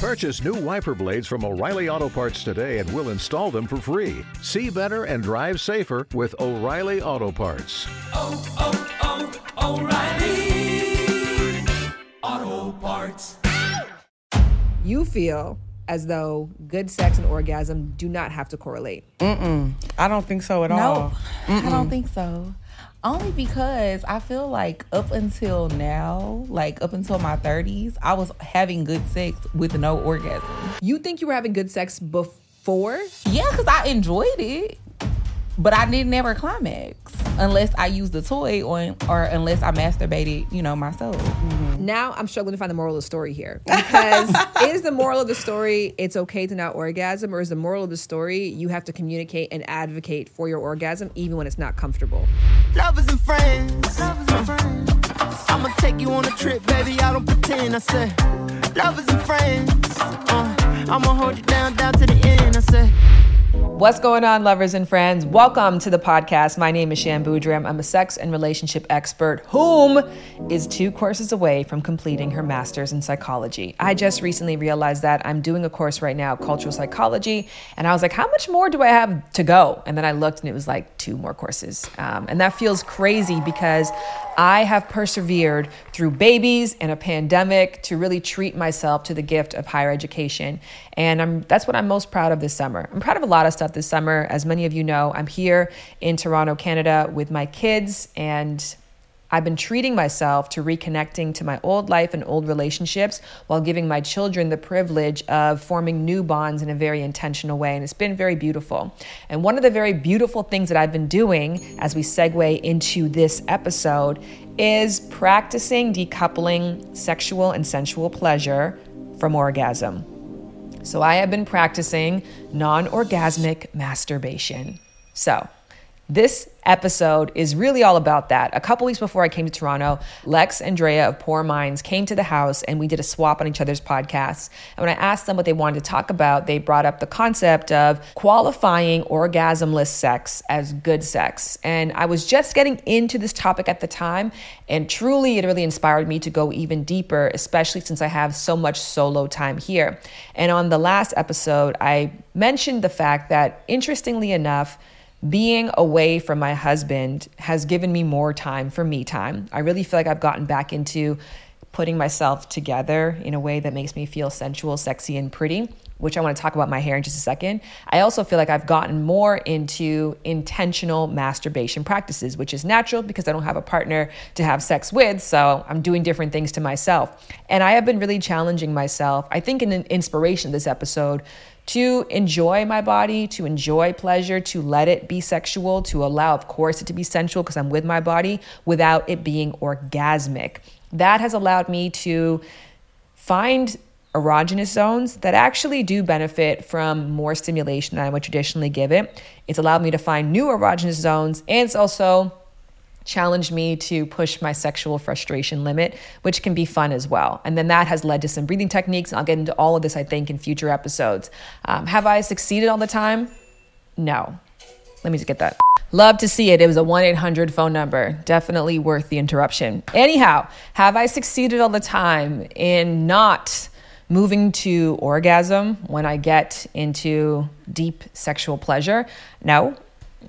Purchase new wiper blades from O'Reilly Auto Parts today and we'll install them for free. See better and drive safer with O'Reilly Auto Parts. oh, oh, oh O'Reilly Auto Parts. You feel as though good sex and orgasm do not have to correlate. I don't think so at No, all. I don't think so. Only because I feel like up until now, like up until my 30s, I was having good sex with no orgasm. You think you were having good sex before? Yeah, because I enjoyed it, but I didn't ever climax unless I used the toy on or unless I masturbated, you know, myself. Now I'm struggling to find the moral of the story here. Because is the moral of the story it's okay to not orgasm, or is the moral of the story you have to communicate and advocate for your orgasm even when it's not comfortable? Lovers and friends. Lovers and friends. I'ma take you on a trip, baby. I don't pretend. I said, lovers and friends. Uh, I'ma hold you down, down to the end. I said. What's going on, lovers and friends? Welcome to the podcast. My name is Shan Boodram. I'm a sex and relationship expert, whom is two courses away from completing her master's in psychology. I just recently realized that I'm doing a course right now, cultural psychology, and I was like, how much more do I have to go? And then I looked and it was like two more courses. Um, and that feels crazy because I have persevered through babies and a pandemic to really treat myself to the gift of higher education. And I'm, that's what I'm most proud of this summer. I'm proud of a lot of stuff this summer. As many of you know, I'm here in Toronto, Canada with my kids, and I've been treating myself to reconnecting to my old life and old relationships while giving my children the privilege of forming new bonds in a very intentional way. And it's been very beautiful. And one of the very beautiful things that I've been doing as we segue into this episode is practicing decoupling sexual and sensual pleasure from orgasm. So I have been practicing non orgasmic masturbation. So, this episode is really all about that. A couple weeks before I came to Toronto, Lex and Drea of Pour Minds came to the house and we did a swap on each other's podcasts. And when I asked them what they wanted to talk about, they brought up the concept of qualifying orgasmless sex as good sex. And I was just getting into this topic at the time, and truly it really inspired me to go even deeper, especially since I have so much solo time here. And on the last episode, I mentioned the fact that interestingly enough, being away from my husband has given me more time for me time. I really feel like I've gotten back into putting myself together in a way that makes me feel sensual, sexy, and pretty, which I want to talk about my hair in just a second. I also feel like I've gotten more into intentional masturbation practices, which is natural because I don't have a partner to have sex with. So I'm doing different things to myself. And I have been really challenging myself. I think, in an inspiration this episode, to enjoy my body, to enjoy pleasure, to let it be sexual, to allow, of course, it to be sensual because I'm with my body without it being orgasmic. That has allowed me to find erogenous zones that actually do benefit from more stimulation than I would traditionally give it. It's allowed me to find new erogenous zones, and it's also challenged me to push my sexual frustration limit, which can be fun as well. And then that has led to some breathing techniques. I'll get into all of this, I think, in future episodes. Um, have I succeeded all the time? No. Let me just get that. Love to see it. It was a 1 800 phone number. Definitely worth the interruption. Anyhow, have I succeeded all the time in not moving to orgasm when I get into deep sexual pleasure? No,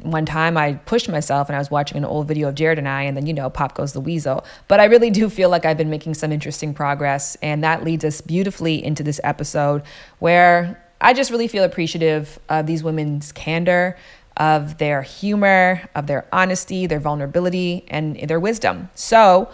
one time I pushed myself and I was watching an old video of Jared and I, and then, you know, pop goes the weasel. But I really do feel like I've been making some interesting progress. And that leads us beautifully into this episode where I just really feel appreciative of these women's candor, of their humor, of their honesty, their vulnerability, and their wisdom. So,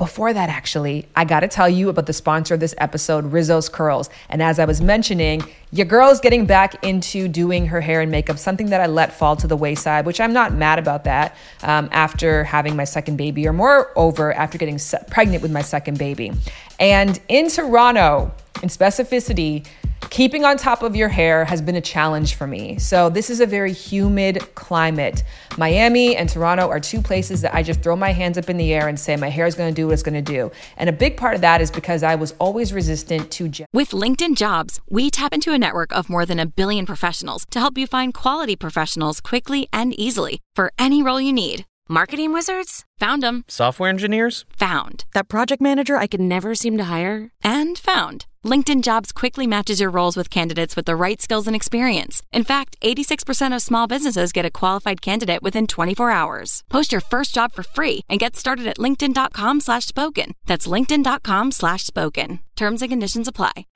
before that, actually, I gotta tell you about the sponsor of this episode, Rizos Curls. And as I was mentioning, your girl's getting back into doing her hair and makeup, something that I let fall to the wayside, which I'm not mad about that um, after having my second baby, or moreover, after getting pregnant with my second baby. And in Toronto, in specificity, keeping on top of your hair has been a challenge for me. So, this is a very humid climate. Miami and Toronto are two places that I just throw my hands up in the air and say, my hair is gonna do what it's gonna do. And a big part of that is because I was always resistant to gel. With LinkedIn Jobs, we tap into a network of more than a billion professionals to help you find quality professionals quickly and easily for any role you need. Marketing wizards? Found them. Software engineers? Found. That project manager I could never seem to hire? And found. LinkedIn Jobs quickly matches your roles with candidates with the right skills and experience. In fact, 86% of small businesses get a qualified candidate within 24 hours. Post your first job for free and get started at linkedin.com slash spoken. That's linkedin.com slash spoken. Terms and conditions apply.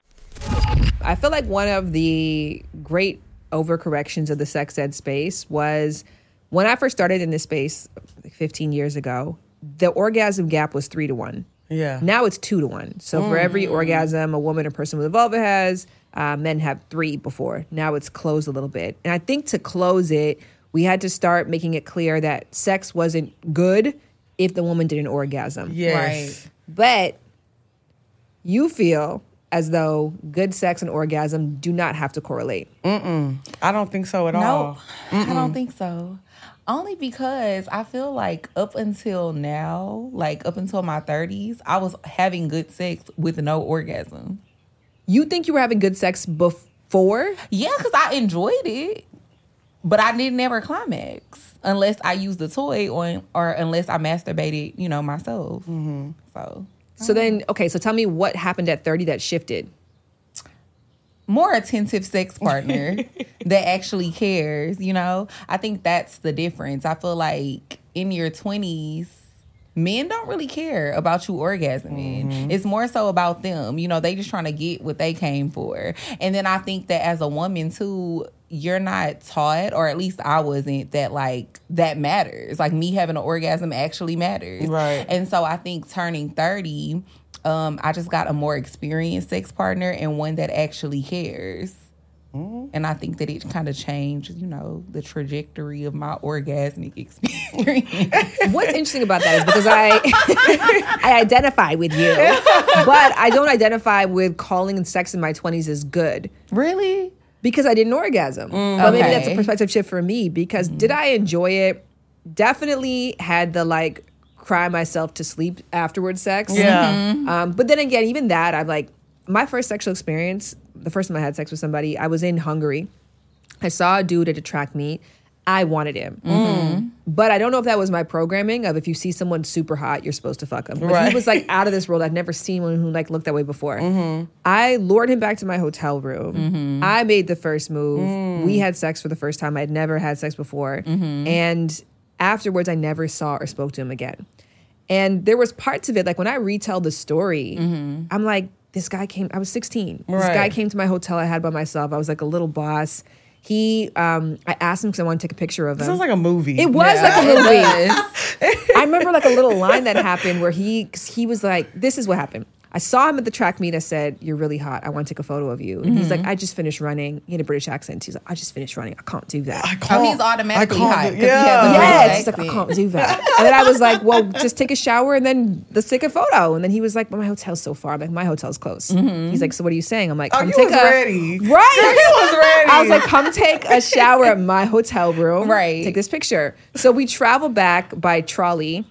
I feel like one of the great overcorrections of the sex ed space was when I first started in this space 15 years ago, the orgasm gap was three to one. Yeah. Now it's two to one. So for every orgasm a woman or person with a vulva has, uh, men have three before. Now it's closed a little bit. And I think to close it, we had to start making it clear that sex wasn't good if the woman did an orgasm. Yes. But you feel as though good sex and orgasm do not have to correlate. I don't think so at No, all. I don't think so. Only because I feel like up until now, like up until my 30s, I was having good sex with no orgasm. You think you were having good sex before? Yeah, because I enjoyed it, but I didn't ever climax unless I used the toy or, or unless I masturbated, you know, myself. Mm-hmm. So So then, okay, so tell me what happened at 30 that shifted. More attentive sex partner that actually cares, you know? I think that's the difference. I feel like in your 20s, men don't really care about you orgasming. Mm-hmm. It's more so about them. You know, they just trying to get what they came for. And then I think that as a woman too, you're not taught, or at least I wasn't, that like that matters. Like me having an orgasm actually matters. Right. And so I think turning 30, um, I just got a more experienced sex partner and one that actually cares. Mm-hmm. And I think that it kind of changed, you know, the trajectory of my orgasmic experience. What's interesting about that is because I I identify with you, but I don't identify with calling sex in my 20s as good really? because I didn't orgasm. Mm. but maybe that's a perspective shift for me because did mm-hmm. I enjoy it? Definitely had the like cry myself to sleep afterwards sex. Yeah. Mm-hmm. Um, but then again, even that, I'm like, my first sexual experience, the first time I had sex with somebody, I was in Hungary. I saw a dude at a track meet. I wanted him. Mm-hmm. But I don't know if that was my programming of if you see someone super hot, you're supposed to fuck him. But Right. he was like out of this world. I'd never seen one who like looked that way before. Mm-hmm. I lured him back to my hotel room. I made the first move. We mm. had sex for the first time. I'd never had sex before. And afterwards, I never saw or spoke to him again. And there was parts of it, like when I retell the story, I'm like, this guy came, I was 16. This guy came to my hotel I had by myself. I was like a little boss. He, um, I asked him because I wanted to take a picture of him. Sounds like a movie. It was like a movie. I remember like a little line that happened where he he was like, "This is what happened." I saw him at the track meet. I said, "You're really hot. I want to take a photo of you." And he's like, mm-hmm. "I just finished running." He had a British accent. He's like, "I just finished running. I can't do that." I Oh, can't- he's automatically I can't hot. do- he has a Yeah. Yes, he's like, I can't do that. And then I was like, well, just take a shower and then let's take a photo. And then he was like, well, my hotel's so far. I'm like, my hotel's close. Mm-hmm. He's like, so what are you saying? I'm like, Oh, come you take was a ready. right. He was ready. I was like, come take a shower at my hotel room. Right. Take this picture. So we travel back by trolley.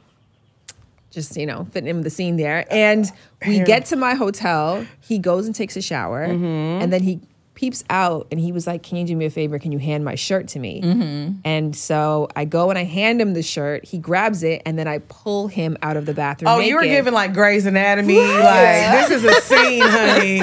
Just you know, fitting in the scene there, and we get to my hotel. He goes and takes a shower, mm-hmm. and then he peeps out, and he was like, "Can you do me a favor? Can you hand my shirt to me?" Mm-hmm. And so I go and I hand him the shirt. He grabs it, and then I pull him out of the bathroom. Oh, you were giving like Grey's Anatomy. Like, this is a scene, honey.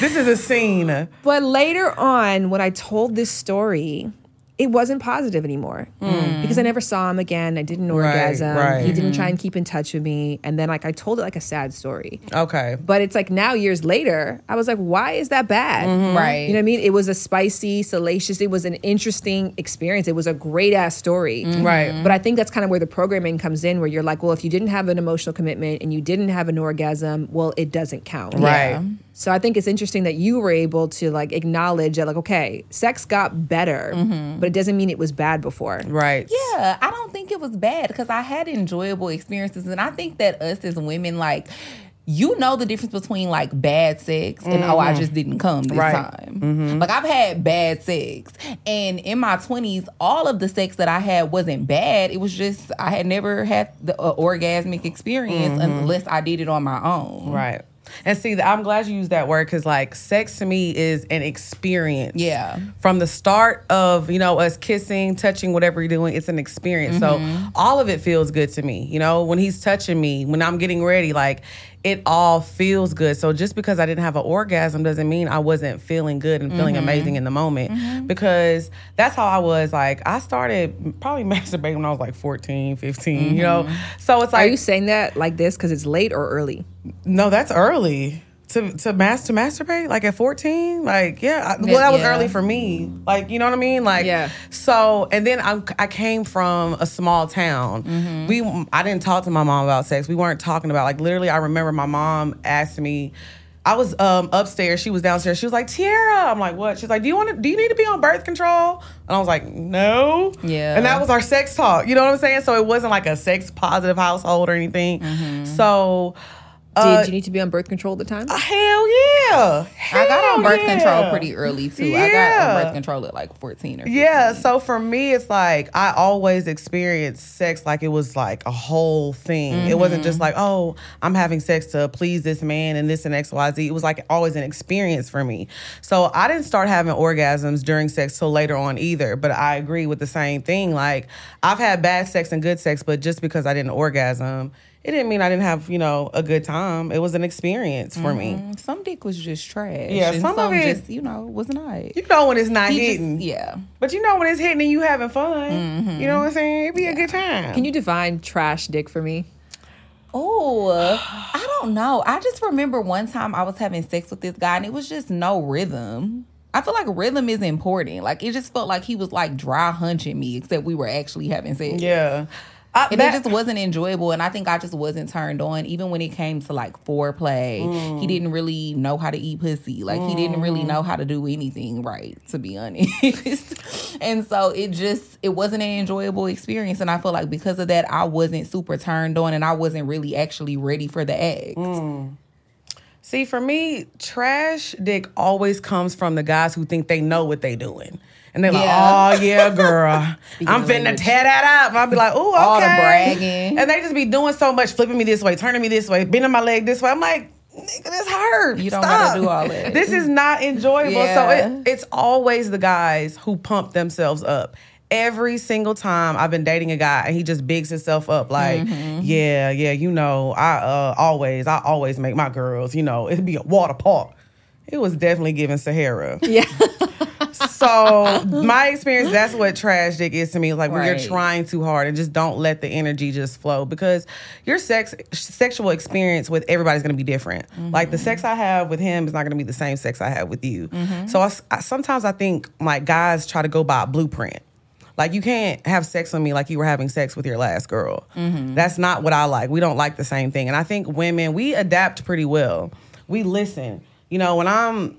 This is a scene. But later on, when I told this story, it wasn't positive anymore mm. because I never saw him again. I didn't orgasm. right. He didn't mm-hmm. try and keep in touch with me. And then, like, I told it like a sad story. Okay. But it's like now, years later, I was like, why is that bad? Right. You know what I mean? It was a spicy, salacious, it was an interesting experience. It was a great ass story. Mm-hmm. Right. But I think that's kind of where the programming comes in, where you're like, well, if you didn't have an emotional commitment and you didn't have an orgasm, well, it doesn't count. Right. So I think it's interesting that you were able to like acknowledge that, like, okay, sex got better, mm-hmm. but it doesn't mean it was bad before. Right. Yeah, I don't think it was bad because I had enjoyable experiences, and I think that us as women, like, you know the difference between like bad sex and oh, I mm-hmm. just didn't come this Right. time. Mm-hmm. Like I've had bad sex, and in my twenties, all of the sex that I had wasn't bad. It was just I had never had the uh, orgasmic experience unless I did it on my own. Right. And see, I'm glad you used that word because, like, sex to me is an experience. Yeah. From the start of, you know, us kissing, touching, whatever you're doing, it's an experience. So mm-hmm. all of it feels good to me. You know, when he's touching me, when I'm getting ready, like, it all feels good. So just because I didn't have an orgasm doesn't mean I wasn't feeling good and feeling Mm-hmm. amazing in the moment. Because that's how I was. Like I started probably masturbating when I was like 14, 15, you know? So it's Mm-hmm. Are you saying that like this because it's late or early? no, that's early. To to mas to masturbate? Like at 14 like yeah I, well that was Yeah. early for me. Like you know what I mean? Like Yeah. so and then I I came from a small town. Mm-hmm. we I didn't talk to my mom about sex. We weren't talking about like literally I remember my mom asked me I was um, upstairs. She was downstairs. She was like Tiara. I'm like what? She's like do you want to do you need to be on birth control? And I was like no. Yeah. and that was our sex talk. You know what I'm saying? So it wasn't like a sex positive household or anything. Mm-hmm. so Did uh, you need to be on birth control at the time? Hell yeah. I got on birth yeah. control pretty early too. I got on birth control at like 14 or 15. Yeah, so for me, it's like I always experienced sex like it was like a whole thing. It wasn't just like, oh, I'm having sex to please this man and this and XYZ. It was like always an experience for me. So I didn't start having orgasms during sex till later on either. But I agree with the same thing. Like I've had bad sex and good sex, but just because I didn't orgasm, it didn't mean I didn't have, you know, a good time. It was an experience for me. Mm-hmm. Some dick was just trash. Yeah, and some of it- just, you know, was not. You know when it's not He just- hitting. yeah. But you know when it's hitting and you having fun. Mm-hmm. You know what I'm saying? It'd be a good time. Can you define trash dick for me? Oh, I don't know. I just remember one time I was having sex with this guy and it was just no rhythm. I feel like rhythm is important. Like it just felt like he was like dry hunching me, except we were actually having sex. Yeah. I, And that- it just wasn't enjoyable. And I think I just wasn't turned on. Even when it came to like foreplay, Mm. he didn't really know how to eat pussy. Like he didn't really know how to do anything right, to be honest. and so it just, it wasn't an enjoyable experience. And I feel like because of that, I wasn't super turned on and I wasn't really actually ready for the act. Mm. See, for me, trash dick always comes from the guys who think they know what they're doing. And they're like, Yeah. oh, yeah, girl. I'm finna language. tear that up. And I'll be like, oh, okay. All the bragging. And they just be doing so much, flipping me this way, turning me this way, bending my leg this way. I'm like, nigga, this hurt. You don't Stop. gotta do all that. This is not enjoyable. So it, it's always the guys who pump themselves up. Every single time I've been dating a guy and he just bigs himself up like, Mm-hmm. yeah, yeah, you know, I uh, always, I always make my girls, you know, it'd be a water park. It was definitely giving Sahara. Yeah. So my experience, that's what trash dick is to me. Like when Right. you're trying too hard and just don't let the energy just flow because your sex sexual experience with everybody's gonna be different. Like the sex mm-hmm. I have with him is not gonna be the same sex I have with you. Mm-hmm. So I, I- sometimes I think like guys try to go by a blueprint. Like you can't have sex with me like you were having sex with your last girl. Mm-hmm. That's not what I like. We don't like the same thing. And I think women we adapt pretty well. We listen. You know, when I'm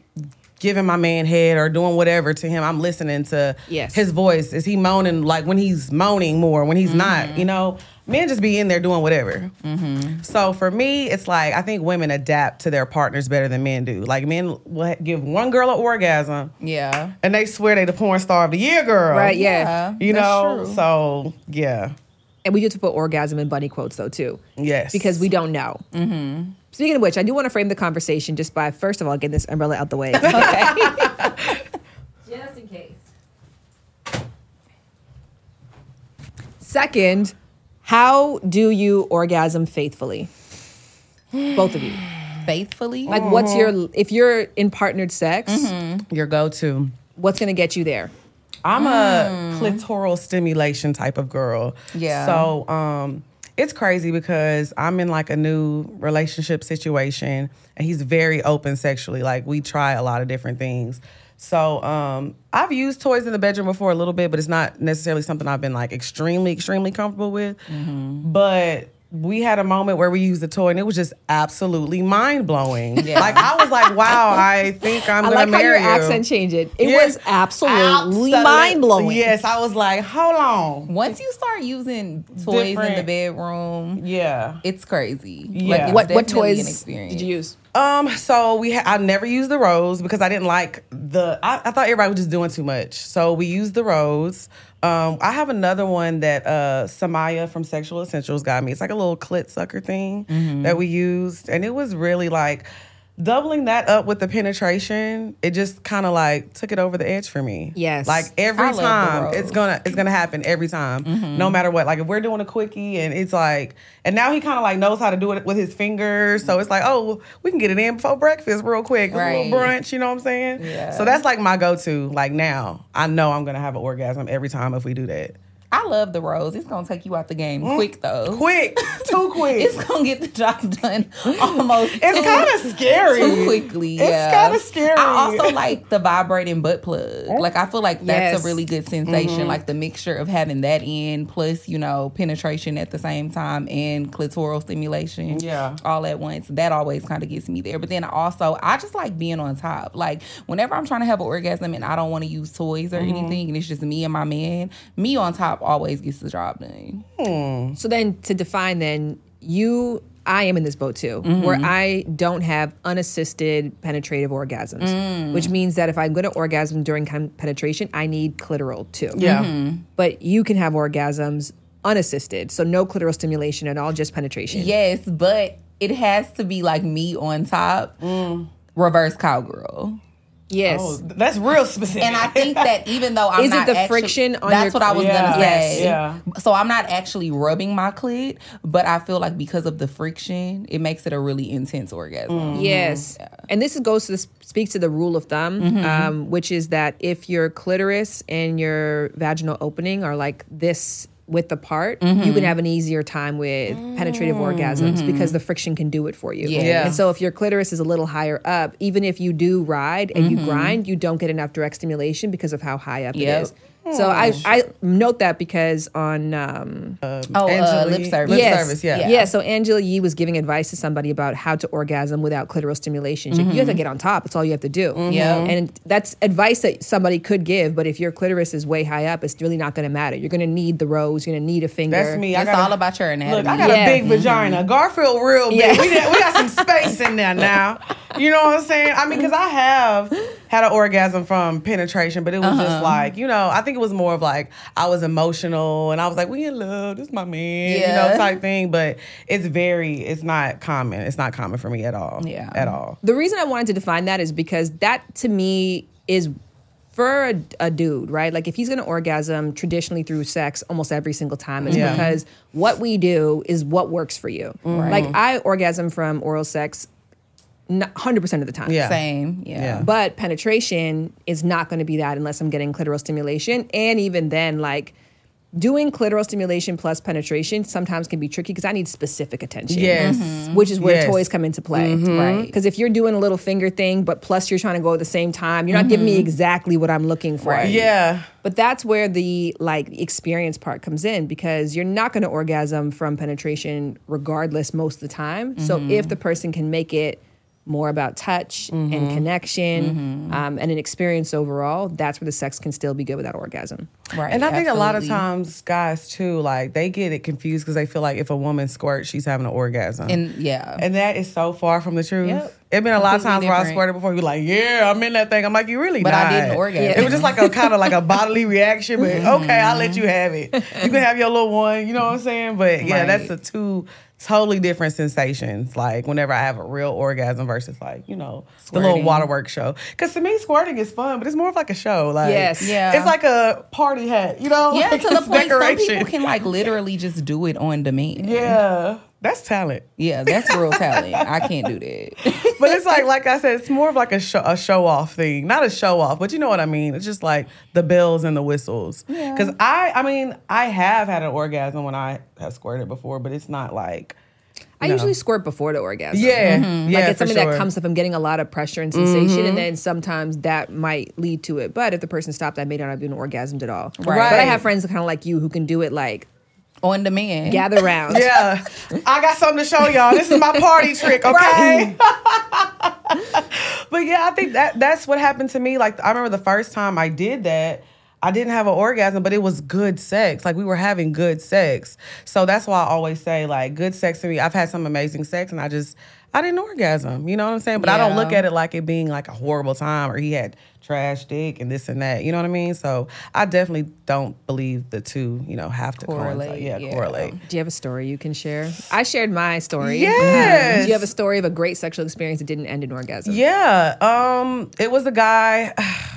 giving my man head or doing whatever to him, I'm listening to Yes. his voice. Is he moaning like when he's moaning more, when he's not? You know, men just be in there doing whatever. So for me, it's like I think women adapt to their partners better than men do. Like men will give one girl an orgasm Yeah. and they swear they the porn star of the year girl. Right, yeah. You that's know, true. so yeah, And we do have to put orgasm in bunny quotes though too. yes, Because we don't know. Mm-hmm. Speaking of which, I do want to frame the conversation just by first of all getting this umbrella out the way. Okay. just in case. Second, how do you orgasm faithfully? Both of you. Faithfully. Like, what's your if you're in partnered sex? your go-to. What's going to get you there? I'm a clitoral stimulation type of girl. Yeah. So um it's crazy because I'm in like a new relationship situation and he's very open sexually. Like we try a lot of different things. So um I've used toys in the bedroom before a little bit, but it's not necessarily something I've been like extremely, extremely comfortable with. But we had a moment where we used the toy and it was just absolutely mind blowing. Yeah. Like I was like, wow, I think I'm I gonna like how marry your you. accent changed it. It Yeah. was absolutely Absolute- mind blowing. Yes, I was like, hold on. Once you start using toys in the bedroom, Yeah. it's crazy. Yeah. Like, it's What what toys did you use? Um, so we ha- I never used the rose because I didn't like the I, I thought everybody was just doing too much. So we used the rose. Um, I have another one that uh Samaya from Sexual Essentials got me. It's like a little clit sucker thing that we used. And it was really like doubling that up with the penetration, it just kind of like took it over the edge for me. Yes. like every I time it's gonna it's gonna happen every time, no matter what. Like if we're doing a quickie and it's like, and now he kind of like knows how to do it with his fingers, so it's like, oh, we can get it in before breakfast real quick, a little brunch. You know what I'm saying? Yeah. So that's like my go to. Like now, I know I'm gonna have an orgasm every time if we do that. I love the rose. It's gonna take you out the game quick though. Mm. Quick, too quick. It's gonna get the job done almost. It's kind of scary. too quickly. It's yeah. kinda scary. I also like the vibrating butt plug. Like I feel like that's Yes. a really good sensation. Mm-hmm. Like the mixture of having that in plus you know penetration at the same time and clitoral stimulation. Yeah. all at once. That always kind of gets me there. But then also I just like being on top. Like whenever I'm trying to have an orgasm and I don't want to use toys or Mm-hmm. anything, and it's just me and my man, me on top always gets the job done. So then to define then, you I am in this boat too, Mm-hmm. where I don't have unassisted penetrative orgasms, Mm. which means that if I'm going to orgasm during con- penetration, I need clitoral too. yeah. Mm-hmm. But you can have orgasms unassisted, so no clitoral stimulation at all, just penetration. Yes, but it has to be like me on top, reverse cowgirl. Yes. Oh, that's real specific. And I think that even though I'm Is it the actually- friction on that's your- what I was Yeah. gonna Yes, say. yeah. So I'm not actually rubbing my clit, but I feel like because of the friction, it makes it a really intense orgasm. Yes. And this goes to the, speaks to the rule of thumb, Mm-hmm. um, which is that if your clitoris and your vaginal opening are like this width apart, you Mm-hmm. can have an easier time with penetrative orgasms because the friction can do it for you. Yeah. And so if your clitoris is a little higher up, even if you do ride and Mm-hmm. you grind, you don't get enough direct stimulation because of how high up Yep. it is. So I, I note that because on um, Oh, uh, lip Yee- service. Lip service, yeah. Yeah. So Angela Yee was giving advice to somebody about how to orgasm without clitoral stimulation. She's like, You have to get on top. It's all you have to do. Yeah. And that's advice that somebody could give, but if your clitoris is way high up, it's really not going to matter. You're going to need the rose. You're going to need a finger. That's me. I It's got all about your anatomy. Look, I got Yeah. a big vagina. Garfield real big. Yeah. We, got, we got some space in there now. You know what I'm saying? I mean, because I have had an orgasm from penetration, but it was just uh-huh. like, you know, I think it was more of like I was emotional and I was like, we in love. This is my man, you know, type thing. But it's very, it's not common. It's not common for me at all. Yeah. At all. The reason I wanted to define that is because that to me is for a, a dude, right? Like if he's going to orgasm traditionally through sex almost every single time, it's Yeah. because what we do is what works for you. Mm-hmm. Like I orgasm from oral sex n- 100% of the time. Yeah. Same. Yeah. Yeah. But penetration is not going to be that unless I'm getting clitoral stimulation. And even then, like doing clitoral stimulation plus penetration sometimes can be tricky because I need specific attention. Yes. Mm-hmm. Which is where Yes. toys come into play. Mm-hmm. Right. Because if you're doing a little finger thing, but plus you're trying to go at the same time, you're not giving me mm-hmm. exactly what I'm looking for. Right. Yeah. But that's where the like experience part comes in because you're not going to orgasm from penetration regardless most of the time. So if the person can make it more about touch and mm-hmm. connection mm-hmm. um, and an experience overall, that's where the sex can still be good without orgasm. Right. And I think a lot of times guys too, like they get it confused because they feel like if a woman squirts, she's having an orgasm. And yeah. And that is so far from the truth. Yep. It's been a lot of Completely times where I squirted before. You're like, yeah, I'm in that thing. I'm like, you really But I didn't orgasm. It was just like a kind of like a bodily reaction, but mm-hmm. okay, I'll let you have it. You can have your little one. You know what I'm saying? But yeah, Right. that's the two totally different sensations. Like whenever I have a real orgasm versus like you know the little Squirting. waterworks show. Because to me, squirting is fun, but it's more of like a show. Like Yes. Yeah. it's like a party hat. You know? yeah, Like, to the point some people can like literally just do it on demand. Yeah, that's talent. Yeah, that's real talent. I can't do that. but it's like like I said, it's more of like a show a show off thing, not a show off, but you know what I mean. It's just like the bells and the whistles. Because I, I mean, I have had an orgasm when I have squirted before, but it's not like I No. usually squirt before the orgasm. yeah, yeah. Mm-hmm. like it's for something sure. Mm-hmm. that comes if I'm getting a lot of pressure and sensation, and then sometimes that might lead to it. But if the person stopped, I may not have been orgasmed at all. Right. But I have friends kind of like you who can do it like on demand. gather round. Yeah, I got something to show y'all. This is my party trick, okay? but yeah, I think that that's what happened to me. Like I remember the first time I did that. I didn't have an orgasm, but it was good sex. Like we were having good sex. So that's why I always say, like, good sex to me. I've had some amazing sex, and I just, I didn't orgasm. You know what I'm saying? But I don't look at it like it being like a horrible time or he had trash dick and this and that. You know what I mean? So I definitely don't believe the two, you know, have to Correlate, coincide. Yeah, yeah. correlate. Do you have a story you can share? I shared my story. Yes. Um, do you have a story of a great sexual experience that didn't end in orgasm? Yeah. Um, it was a guy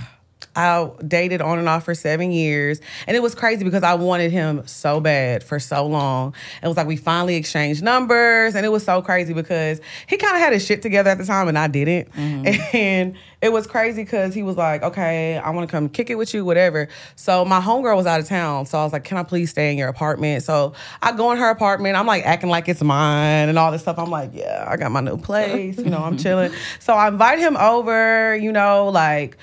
I dated on and off for seven years. And it was crazy because I wanted him so bad for so long. It was like we finally exchanged numbers. And it was so crazy because he kind of had his shit together at the time and I didn't. Mm-hmm. And it was crazy because he was like, okay, I want to come kick it with you, whatever. So my homegirl was out of town. So I was like, can I please stay in your apartment? So I go in her apartment. I'm like acting like it's mine and all this stuff. I'm like, yeah, I got my new place. You know, I'm chilling. So I invite him over, you know, like,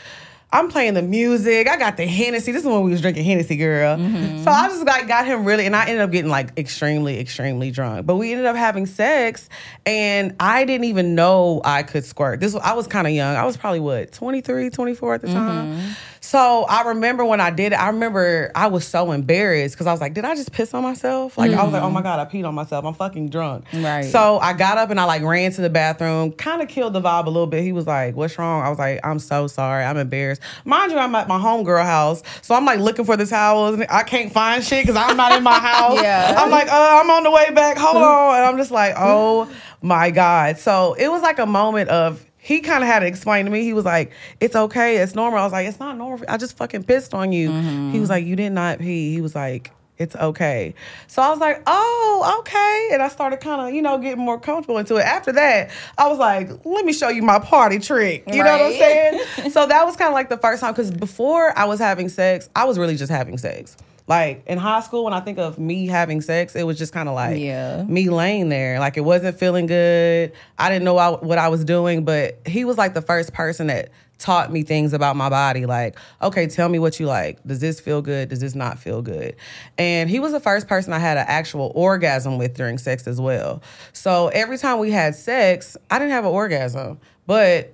I'm playing the music. I got the Hennessy. This is when we was drinking Hennessy, girl. Mm-hmm. So I just like got him really, and I ended up getting like extremely, extremely drunk. But we ended up having sex, and I didn't even know I could squirt. This was, I was kind of young. I was probably what 23, 24 at the mm-hmm. time. So I remember when I did it. I remember I was so embarrassed because I was like, "Did I just piss on myself?" Like I was like, "Oh my god, I peed on myself. I'm fucking drunk." Right. So I got up and I like ran to the bathroom, kind of killed the vibe a little bit. He was like, What's wrong? I was like, I'm so sorry. I'm embarrassed. Mind you, I'm at my homegirl house. So I'm like looking for the towels and I can't find shit because I'm not in my house. Yeah. I'm like, uh, I'm on the way back. Hold on. And I'm just like, Oh my God. So it was like a moment of, he kind of had to explain to me. He was like, "It's okay, it's normal." I was like, "It's not normal. I just fucking pissed on you." Mm-hmm. He was like, "You did not pee." He was like, "It's okay." So I was like, "Oh, okay." And I started kind of, you know, getting more comfortable into it. After that, I was like, "Let me show you my party trick." You know what I'm saying? so that was kind of like the first time because before I was having sex, I was really just having sex. Like in high school, when I think of me having sex, it was just kind of like Yeah. me laying there. Like it wasn't feeling good. I didn't know I, what I was doing, but he was like the first person that taught me things about my body. Like, okay, tell me what you like. Does this feel good? Does this not feel good? And he was the first person I had an actual orgasm with during sex as well. So every time we had sex, I didn't have an orgasm, but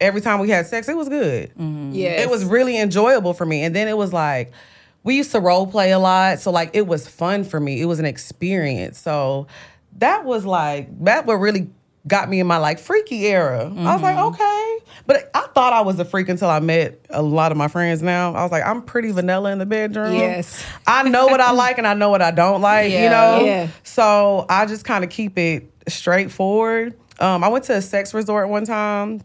every time we had sex, it was good. Mm-hmm. Yes. It was really enjoyable for me. And then it was like, we used to role play a lot. So like it was fun for me. It was an experience. So that was like that what really got me in my like freaky era. I was like, okay. But I thought I was a freak until I met a lot of my friends now. I was like, I'm pretty vanilla in the bedroom. Yes. I know what I like and I know what I don't like, you know? Yeah. So I just kind of keep it straightforward. Um, I went to a sex resort one time.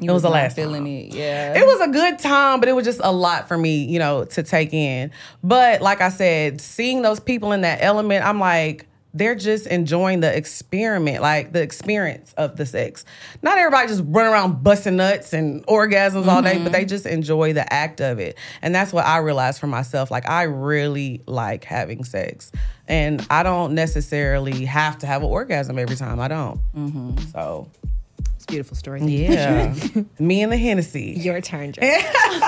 It was the not last feeling time. it. Yeah. It was a good time, but it was just a lot for me, you know, to take in. But like I said, seeing those people in that element, I'm like, they're just enjoying the experiment, like the experience of the sex. Not everybody just run around busting nuts and orgasms all day, but they mm-hmm. just enjoy the act of it. And that's what I realized for myself. Like, I really like having sex. And I don't necessarily have to have an orgasm every time. I don't. Mm-hmm. So, It's a beautiful story. yeah. Me and the Hennessy. Your turn, Jen.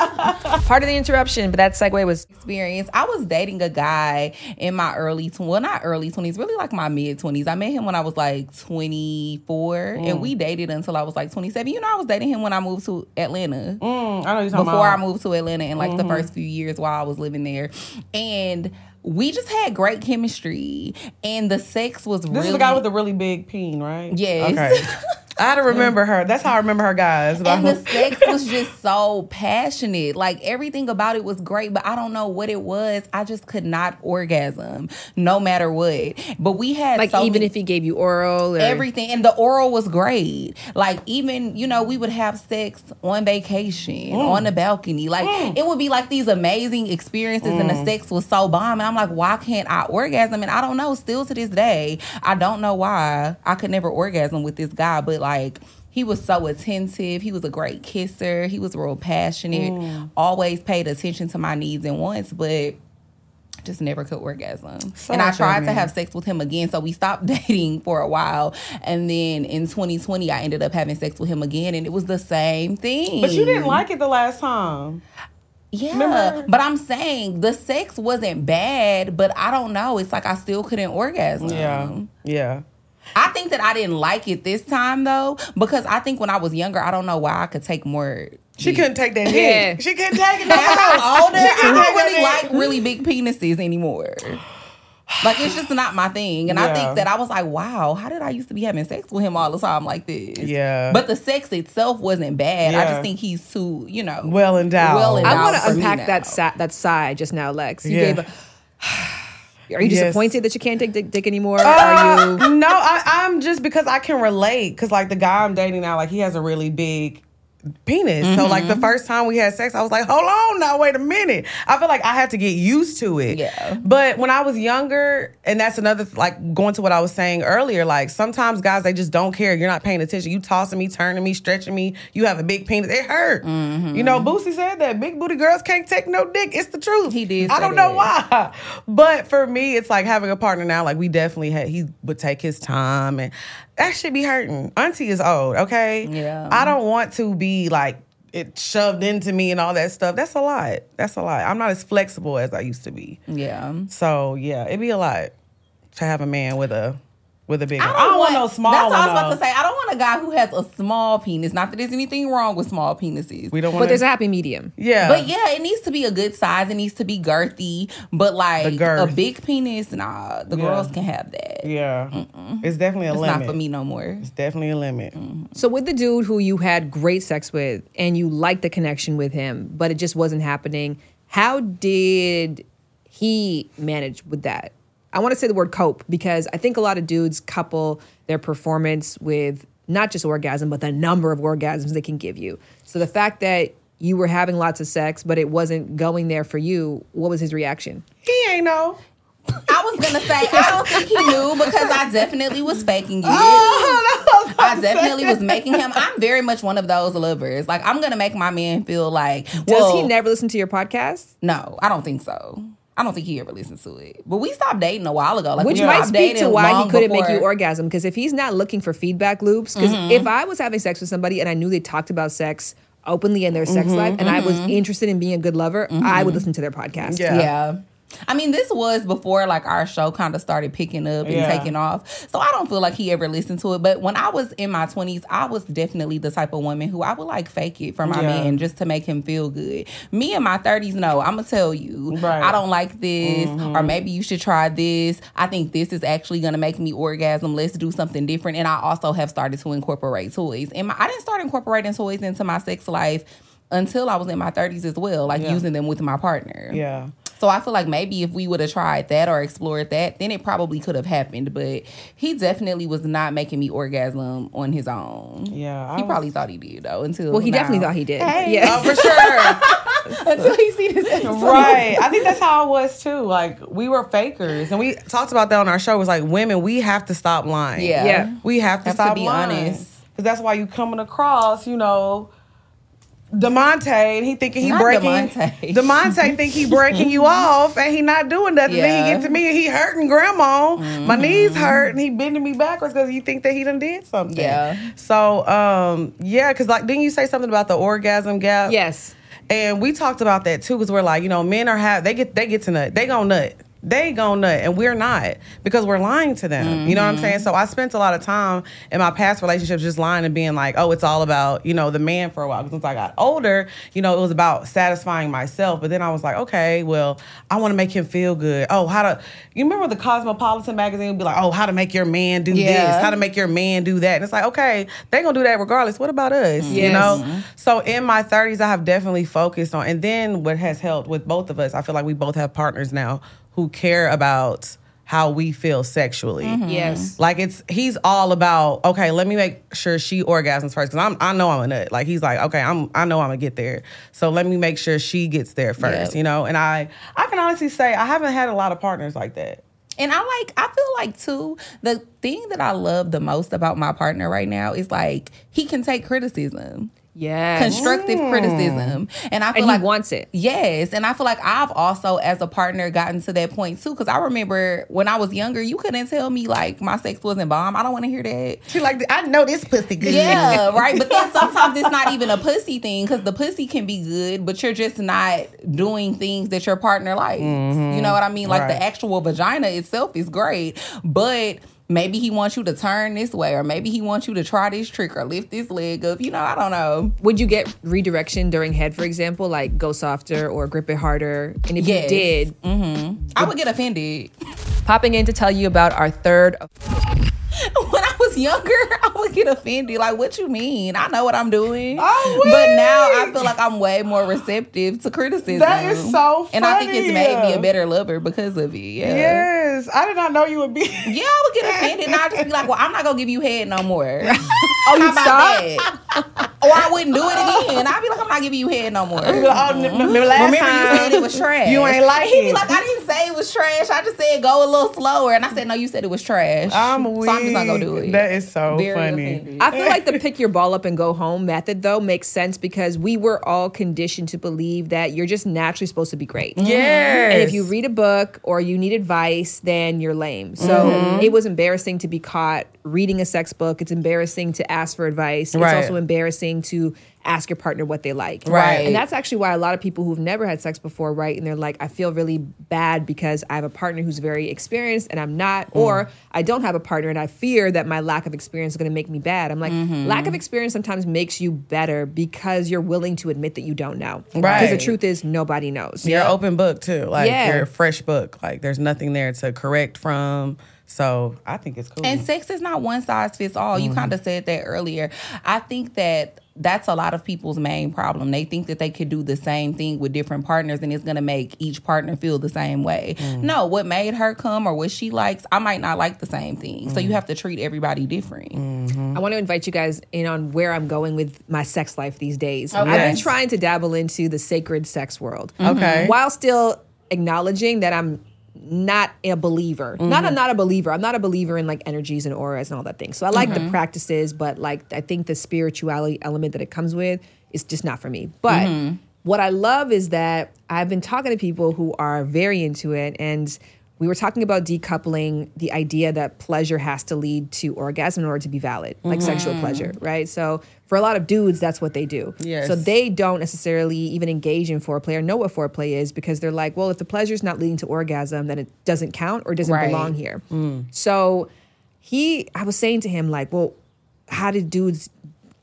Part of the interruption, but that segue was experience. I was dating a guy in my early tw- well, not early twenties, really like my mid twenties. I met him when I was like twenty four, and we dated until I was like twenty seven. You know, I was dating him when I moved to Atlanta. Mm, I know you're talking before I moved to Atlanta in like the first few years while I was living there. And we just had great chemistry. And the sex was This really is the guy with the really big peen, right? Yes. Okay. I had to remember her. That's how I remember her guys. and the sex was just so passionate. Like everything about it was great, but I don't know what it was. I just could not orgasm, no matter what. But we had like so even many- if he gave you oral or everything and the oral was great like even you know we would have sex on vacation mm. on the balcony like mm. it would be like these amazing experiences and the mm. sex was so bomb and i'm like why can't i orgasm and i don't know still to this day i don't know why i could never orgasm with this guy but like he was so attentive. He was a great kisser. He was real passionate. Mm. Always paid attention to my needs and wants, but just never could orgasm. and I tried to have sex with him again, so we stopped dating for a while. And then in 2020, I ended up having sex with him again, and it was the same thing. but you didn't like it the last time. yeah. remember? But I'm saying the sex wasn't bad, but I don't know. It's like I still couldn't orgasm. Yeah. Yeah. I think that I didn't like it this time though, because I think when I was younger, I don't know why I could take more. She couldn't take that Yeah. She couldn't take it. no As. I'm older, I don't really like really big penises anymore. Like it's just not my thing. And I think that I was like, wow, how did I used to be having sex with him all the time like this? Yeah. But the sex itself wasn't bad. I just think he's too, you know, Well endowed. Well endowed I want to unpack that sa- that side just now, Lex. You Yeah. gave a. Are you Yes. disappointed that you can't take dick, dick anymore? Are you? Uh, no, I, I'm just because I can relate. Because like the guy I'm dating now, like he has a really big penis. So like Mm-hmm. the first time we had sex, I was like, hold on now, wait a minute. I feel like I had to get used to it. Yeah. But when I was younger, and that's another like going to what I was saying earlier, like sometimes guys they just don't care. You're not paying attention. You tossing me, turning me, stretching me. You have a big penis. It hurt. Mm-hmm. You know, Boosie said that big booty girls can't take no dick. It's the truth. He did I don't know that. why. But for me, it's like having a partner now. Like we definitely had. He would take his time, and that should be hurting. Auntie is old. Okay. Yeah. I don't want to be like it shoved into me and all that stuff. That's a lot. That's a lot. I'm not as flexible as I used to be. Yeah. So yeah, it'd be a lot to have a man with a with a big. I don't, I don't want, no small That's what I was one, about to say. I don't want a guy who has a small penis. Not that there's anything wrong with small penises. We don't want. But there's a happy medium. yeah. But yeah, it needs to be a good size. It needs to be girthy. But like girth. a big penis, nah, the Yeah. girls can have that. yeah, it's definitely a It's limit. not for me no more. It's definitely a limit. So with the dude who you had great sex with and you liked the connection with him, but it just wasn't happening, how did he manage with that? I want to say the word cope because I think a lot of dudes couple their performance with not just orgasm, but the number of orgasms they can give you. So the fact that you were having lots of sex, but it wasn't going there for you, what was his reaction? He ain't know. I was gonna say I don't think he knew because I definitely was faking it. Oh, I definitely was making him. I'm very much one of those lovers. Like I'm gonna make my man feel like. Well, Does he never listen to your podcast? No, I don't think so. I don't think he ever listens to it. But we stopped dating a while ago. Like Which might stopped speak to why he couldn't make you orgasm. Because if he's not looking for feedback loops, because Mm-hmm. if I was having sex with somebody and I knew they talked about sex openly in their sex Mm-hmm, life and I was interested in being a good lover, I would listen to their podcast. Yeah. Yeah. I mean, this was before like our show kind of started picking up and Yeah. taking off. So I don't feel like he ever listened to it. But when I was in my 20s, I was definitely the type of woman who I would like fake it for my Yeah. man just to make him feel good. Me in my 30s, no, I'm going to tell you, Right. I don't like this, or mm-hmm. maybe you should try this. I think this is actually going to make me orgasm. Let's do something different. And I also have started to incorporate toys. And my, I didn't start incorporating toys into my sex life until I was in my 30s as well, like Yeah. using them with my partner. Yeah. So I feel like maybe if we would have tried that or explored that, then it probably could have happened. But he definitely was not making me orgasm on his own. Yeah, I he was- probably thought he did though. Until Well, he now. definitely thought he did. Hey. Yeah. Oh, for sure. until he see this episode. right. I think that's how I was too. Like we were fakers, and we talked about that on our show. It was like women, we have to stop lying. Yeah. Yeah. we have to Have to stop be lying. honest. because that's why you coming across, you know. Demonte and he thinking he Not breaking Demonte. Demonte think he breaking you off and he not doing nothing. Then he get to me and he hurting grandma. My Mm-hmm. knees hurt and he bending me backwards because he think that he done did something. Yeah. So um yeah, because like didn't you say something about the orgasm gap? Yes. And we talked about that too, because we're like, you know, men are have they get they get to nut, they gon' nut, they gon' nut, and we're not because we're lying to them. You know what I'm mm-hmm. saying? So I spent a lot of time in my past relationships just lying and being like, oh, it's all about you know the man for a while. Because once I got older, you know, it was about satisfying myself. But then I was like, okay, well, I want to make him feel good. Oh, how to? You remember the Cosmopolitan magazine would be like, oh, how to make your man do Yeah. this, how to make your man do that. And it's like, okay, they gonna do that regardless. What about us? You Yes. know. Mm-hmm. So in my 30s, I have definitely focused on, and then what has helped with both of us, I feel like we both have partners now who care about how we feel sexually. Mm-hmm. Yes. Like it's he's all about okay. Let me make sure she orgasms first because I'm I know I'm a nut. Like he's like okay, I'm I know I'm gonna get there. So let me make sure she gets there first. Yep. You know, and I I can honestly say I haven't had a lot of partners like that. And I like, I feel like too, the thing that I love the most about my partner right now is like he can take criticism. Yes. constructive criticism. Mm. And I feel And he like wants it. Yes, and I feel like I've also, as a partner, gotten to that point too. Because I remember when I was younger, you couldn't tell me like my sex wasn't bomb. I don't want to hear that. She like I know this pussy good. Yeah, right. But then sometimes it's not even a pussy thing because the pussy can be good, but you're just not doing things that your partner likes. You mm-hmm. know what I mean? Like Right. the actual vagina itself is great, but. Maybe he wants you to turn this way, or maybe he wants you to try this trick or lift this leg up. You know, I don't know. Would you get redirection during head, for example, like go softer or grip it harder? And if Yes. you did, mm-hmm. I would get offended. Popping in to tell you about our third when I was younger, I would get offended. Like, what you mean? I know what I'm doing. Oh, but now I feel like I'm way more receptive to criticism. That is so funny. And I think it's made me a better lover because of it. Yeah. Yes, I did not know you would be. Yeah, I would get offended and I'd just be like, well, I'm not going to give you head no more. Oh, you about or I wouldn't do it again. I'd be like, I'm not giving you head no more. oh, n- n- remember last Remember time you said it was trash. You ain't like He'd be it. like, I didn't say it was trash. I just said go a little slower. And I said, no, you said it was trash. I'm so I'm just not going to do it. That is so Very funny. offended. I feel like the pick your ball up and go home method though makes sense because we were all conditioned to believe that you're just naturally supposed to be great. Yes. And if you read a book or you need advice, then you're lame. So Mm-hmm. it was embarrassing to be caught reading a sex book. It's embarrassing to ask for advice. Right. It's also embarrassing to ask your partner what they like. Right. And that's actually why a lot of people who've never had sex before, right? And they're like, I feel really bad because I have a partner who's very experienced and I'm not, mm. or I don't have a partner and I fear that my lack of experience is going to make me bad. I'm like, mm-hmm. lack of experience sometimes makes you better because you're willing to admit that you don't know. Right. Because the truth is, nobody knows. You're an open book too. Like Yeah. you're a fresh book. Like there's nothing there to correct from. So I think it's cool. And sex is not one size fits all. You mm-hmm. kind of said that earlier. I think that that's a lot of people's main problem. They think that they could do the same thing with different partners and it's going to make each partner feel the same way. Mm. No, what made her come or what she likes, I might not like the same thing. So you mm. have to treat everybody different. Mm-hmm. I want to invite you guys in on where I'm going with my sex life these days. I've been trying to dabble into the sacred sex world. Okay. While still acknowledging that I'm not a believer. Not I'm mm-hmm. not a believer. I'm not a believer in like energies and auras and all that thing. So I like the mm-hmm. practices, but like I think the spirituality element that it comes with is just not for me. But mm-hmm. what I love is that I've been talking to people who are very into it and we were talking about decoupling the idea that pleasure has to lead to orgasm in order to be valid, like sexual mm. pleasure, right? So for a lot of dudes, that's what they do. Yes. So they don't necessarily even engage in foreplay or know what foreplay is because they're like, well, if the pleasure is not leading to orgasm, then it doesn't count or doesn't Right. belong here. Mm. So he, I was saying to him, like, well, how did dudes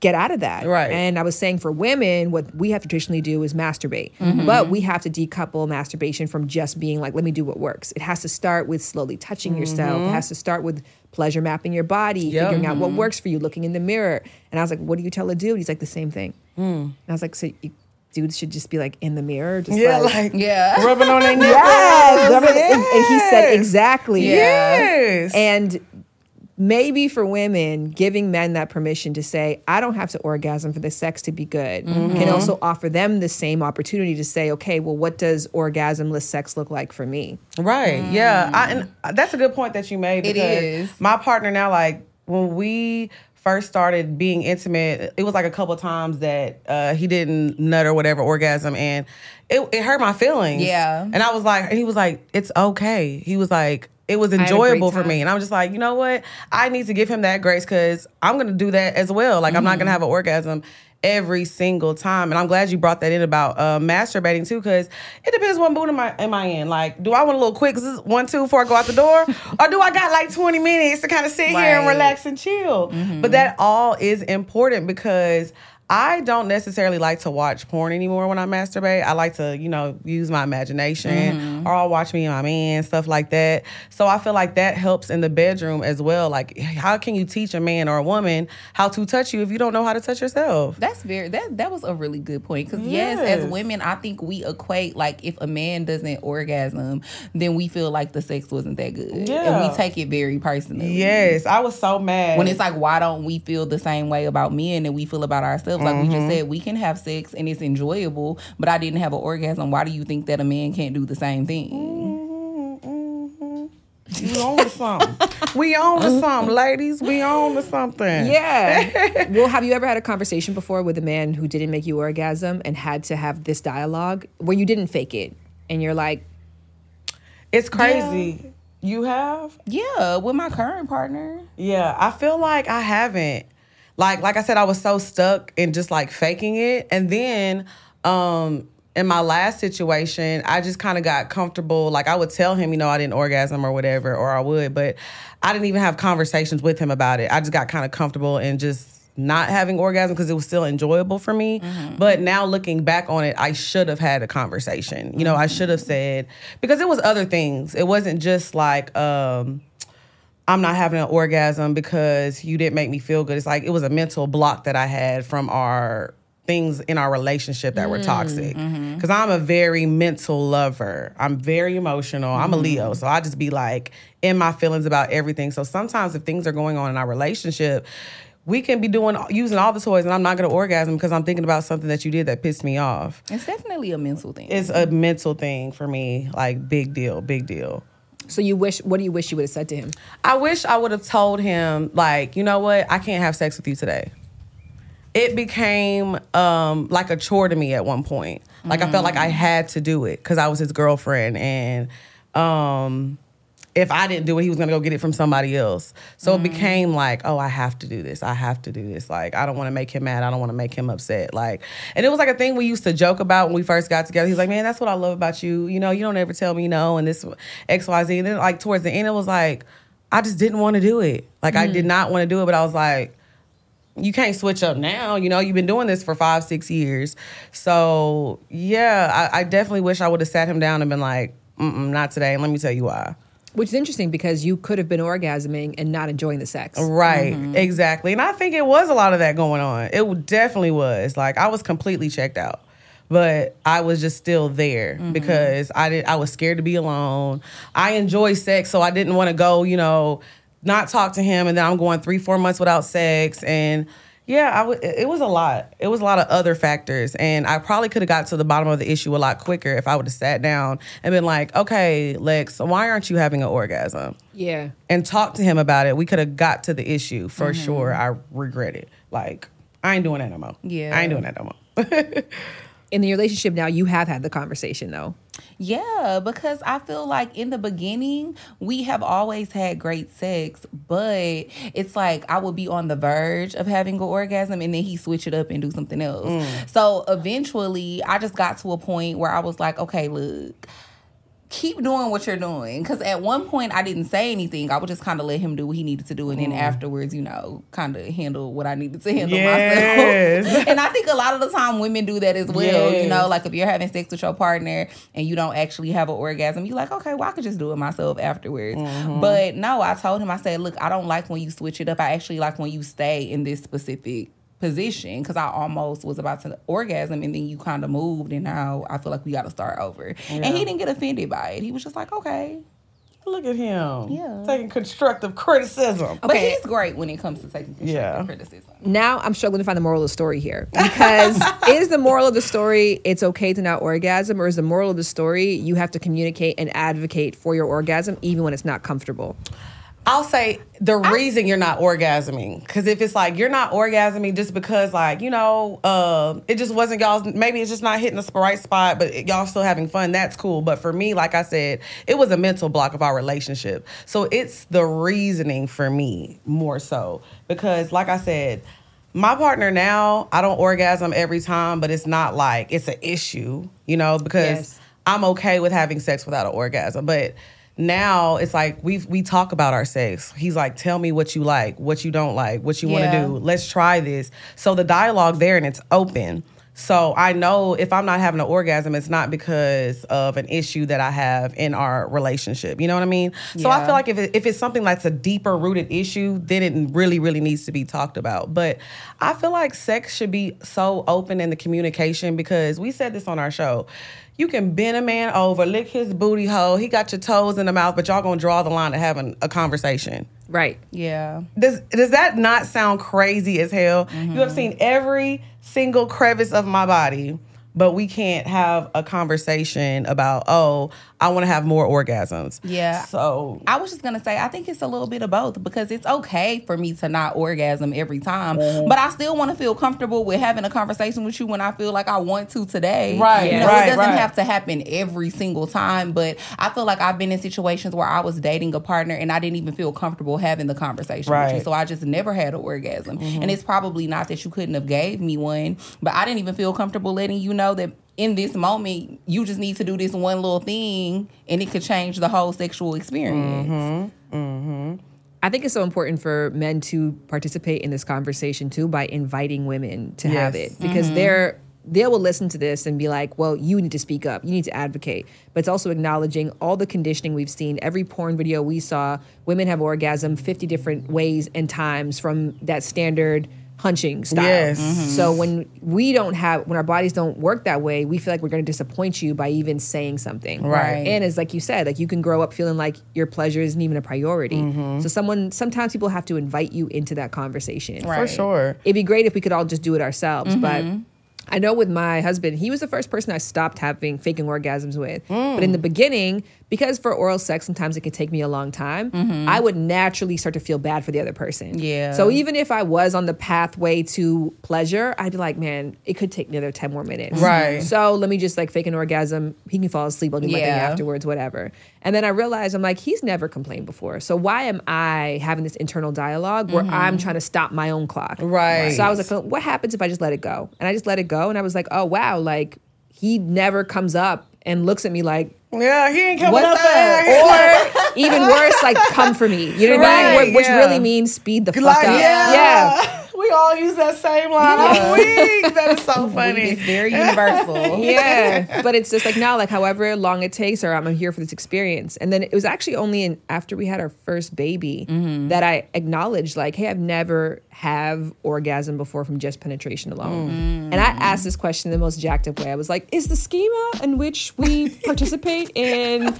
get out of that? Right. And I was saying for women, what we have to traditionally do is masturbate, Mm-hmm. but we have to decouple masturbation from just being like, let me do what works. It has to start with slowly touching yourself. It has to start with pleasure mapping your body, Mm-hmm. Yep. figuring out what works for you, looking in the mirror. And I was like, what do you tell a dude? He's like, the same thing. And I was like, so you, dudes should just be like in the mirror, just yeah, like, like Yeah. rubbing on their nipples. yes. And, and he said Yes. exactly. Yes. And maybe for women, giving men that permission to say, I don't have to orgasm for the sex to be good, Mm-hmm. can also offer them the same opportunity to say, okay, well, what does orgasmless sex look like for me? Right. Yeah. I, and that's a good point that you made. It Because is. My partner now, like when we first started being intimate, it was like a couple times that uh, he didn't nut or whatever orgasm, and it, it hurt my feelings. Yeah. And I was like, he was like, it's okay. He was like. It was had a great enjoyable for me. And I'm just like, you know what? I need to give him that grace because I'm going to do that as well. Like, I'm not Mm-hmm. going to have an orgasm every single time. And I'm glad you brought that in about uh, masturbating too, because it depends what mood am I, am I in. Like, do I want a little quick one, two before I go out the door? or do I got like 20 minutes to kind of sit here and relax and chill? But that all is important because I don't necessarily like to watch porn anymore when I masturbate. I like to, you know, use my imagination or I'll watch me and my man, stuff like that. So I feel like that helps in the bedroom as well. Like, how can you teach a man or a woman how to touch you if you don't know how to touch yourself? That's very that that was a really good point because yes. as women, I think we equate like if a man doesn't orgasm, then we feel like the sex wasn't that good, and we take it very personally. Yes, I was so mad. When it's like, why don't we feel the same way about men that we feel about ourselves? Like we Mm-hmm. just said, we can have sex and it's enjoyable, but I didn't have an orgasm. Why do you think that a man can't do the same thing? We on to something. we on to something, ladies. We on to something. Yeah. well, have you ever had a conversation before with a man who didn't make you orgasm and had to have this dialogue where you didn't fake it and you're like, It's crazy. You have? Yeah, with my current partner. Yeah, I feel like I haven't. Like like I said, I was so stuck in just like faking it. And then um in my last situation, I just kind of got comfortable. Like I would tell him, you know, I didn't orgasm or whatever, or I would, but I didn't even have conversations with him about it. I just got kind of comfortable and just not having orgasm because it was still enjoyable for me. But now looking back on it, I should have had a conversation. You know, I should have said because it was other things. It wasn't just like um I'm not having an orgasm because you didn't make me feel good. It's like it was a mental block that I had from our things in our relationship that were toxic. Mm, mm-hmm. Because I'm a very mental lover. I'm very emotional. I'm a Leo. Mm-hmm. So I just be like in my feelings about everything. So sometimes if things are going on in our relationship, we can be doing using all the toys and I'm not gonna orgasm because I'm thinking about something that you did that pissed me off. It's definitely a mental thing. It's a mental thing for me. Like big deal, big deal. So you wish? What do you wish you would have said to him? I wish I would have told him, like, you know what, I can't have sex with you today. It became um, like a chore to me at one point. Like I felt like I had to do it because I was his girlfriend, and um, if I didn't do it, he was gonna go get it from somebody else. So it became like, oh, I have to do this. I have to do this. Like I don't want to make him mad. I don't want to make him upset. Like, and it was like a thing we used to joke about when we first got together. He's like, man, that's what I love about you. You know, you don't ever tell me no, and this X Y Z. And then like towards the end, it was like, I just didn't want to do it. Like I did not want to do it, but I was like you can't switch up now. You know, you've been doing this for five, six years. So yeah, I, I definitely wish I would have sat him down and been like, not today. And let me tell you why. Which is interesting because you could have been orgasming and not enjoying the sex. Right, mm-hmm. exactly. And I think it was a lot of that going on. It definitely was. Like I was completely checked out. But I was just still there mm-hmm. because I did I was scared to be alone. I enjoy sex, so I didn't want to go, you know, not talk to him and then I'm going 3-4 months without sex and yeah, I w- it was a lot. It was a lot of other factors, and I probably could have got to the bottom of the issue a lot quicker if I would have sat down and been like, "Okay, Lex, why aren't you having an orgasm?" Yeah. and talk to him about it, we could have got to the issue for mm-hmm. sure. I regret it. Like, I ain't doing that no more. Yeah. I ain't doing that no more. In the relationship now, you have had the conversation though. Yeah, because I feel like in the beginning, we have always had great sex, but it's like I would be on the verge of having an orgasm and then he switch it up and do something else. Mm. So eventually, I just got to a point where I was like, okay, look. Keep doing what you're doing. Because at one point, I didn't say anything. I would just kind of let him do what he needed to do. And then afterwards, you know, kind of handle what I needed to handle Yes. myself. and I think a lot of the time women do that as well. You know, like if you're having sex with your partner and you don't actually have an orgasm, you're like, okay, well, I could just do it myself afterwards. Mm-hmm. But no, I told him, I said, look, I don't like when you switch it up. I actually like when you stay in this specific position because I almost was about to orgasm and then you kind of moved and now I feel like we got to start over. And he didn't get offended by it. He was just like, okay. Look at him. Yeah. Taking constructive criticism. But he's great when it comes to taking constructive Yeah. criticism. Now I'm struggling to find the moral of the story here because is the moral of the story it's okay to not orgasm, or is the moral of the story you have to communicate and advocate for your orgasm even when it's not comfortable? I'll say the reason you're not orgasming, because if it's like you're not orgasming just because, like, you know, uh, it just wasn't y'all's, maybe it's just not hitting the right spot, but y'all still having fun, that's cool. But for me, like I said, it was a mental block of our relationship. So it's the reasoning for me more so. Because, like I said, my partner now, I don't orgasm every time, but it's not like it's an issue, you know, because Yes. I'm okay with having sex without an orgasm. But now it's like we we talk about our sex. He's like, tell me what you like, what you don't like, what you want to do. Let's try this. So the dialogue there and it's open. So I know if I'm not having an orgasm, it's not because of an issue that I have in our relationship. You know what I mean? So I feel like if it, if it's something that's a deeper rooted issue, then it really really needs to be talked about. But I feel like sex should be so open in the communication because we said this on our show. You can bend a man over, lick his booty hole. He got your toes in the mouth, but y'all gonna draw the line to having a conversation. Right. Yeah. Does does that not sound crazy as hell? You have mm-hmm. seen every single crevice of my body, but we can't have a conversation about, oh, I want to have more orgasms. Yeah. So I was just gonna say, I think it's a little bit of both because it's okay for me to not orgasm every time, Mm-hmm. but I still want to feel comfortable with having a conversation with you when I feel like I want to today. Right, You know, right, it doesn't right. have to happen every single time, but I feel like I've been in situations where I was dating a partner and I didn't even feel comfortable having the conversation with you, Right. so I just never had an orgasm. Mm-hmm. And it's probably not that you couldn't have gave me one, but I didn't even feel comfortable letting you know that. In this moment, you just need to do this one little thing, and it could change the whole sexual experience. Mm-hmm. I think it's so important for men to participate in this conversation too by inviting women to have it because they're they will listen to this and be like, "Well, you need to speak up. You need to advocate." But it's also acknowledging all the conditioning we've seen. Every porn video we saw, women have orgasm 50 different ways and times from that standard hunching style. Yes. So when we don't have when our bodies don't work that way, we feel like we're going to disappoint you by even saying something. Right. And as like you said, like you can grow up feeling like your pleasure isn't even a priority. Mm-hmm. So someone sometimes people have to invite you into that conversation. For sure. It'd be great if we could all just do it ourselves, but Mm-hmm. I know with my husband, he was the first person I stopped having faking orgasms with. But Mm. in the beginning, because for oral sex sometimes it can take me a long time, mm-hmm. I would naturally start to feel bad for the other person. Yeah. So even if I was on the pathway to pleasure, I'd be like, man, it could take another 10 more minutes. Right. So let me just like fake an orgasm. He can fall asleep. I'll do my thing afterwards, whatever. And then I realized I'm like, he's never complained before. So why am I having this internal dialogue where mm-hmm. I'm trying to stop my own clock? Right. So I was like, what happens if I just let it go? And I just let it go. And I was like, oh, wow, like he never comes up and looks at me like, Yeah, he ain't coming What's up up? or even worse, like come for me. You know what I mean? Which yeah. really means speed the fuck Like, up. yeah. yeah. We all use that same line. I'm weak. That is so funny. It's very universal. yeah but it's just like now like however long it takes or i'm here for this experience and then it was actually only in after we had our first baby mm-hmm. that i acknowledged like hey i've never have orgasm before from just penetration alone mm. and i asked this question in the most jacked up way i was like is the schema in which we participate in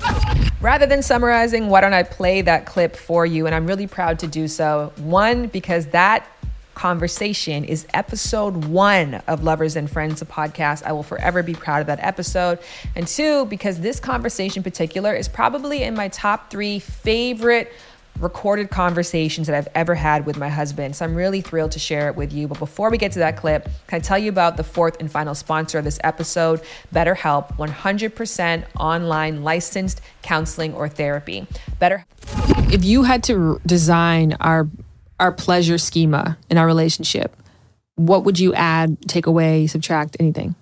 rather than summarizing why don't i play that clip for you and i'm really proud to do so one because that conversation is episode one of Lovers and Friends, a podcast. I will forever be proud of that episode. And two, because this conversation in particular is probably in my top three favorite recorded conversations that I've ever had with my husband. So I'm really thrilled to share it with you. But before we get to that clip, can I tell you about the fourth and final sponsor of this episode, BetterHelp, 100% online licensed counseling or therapy. Better if you had to design our our pleasure schema in our relationship, what would you add, take away, subtract, anything?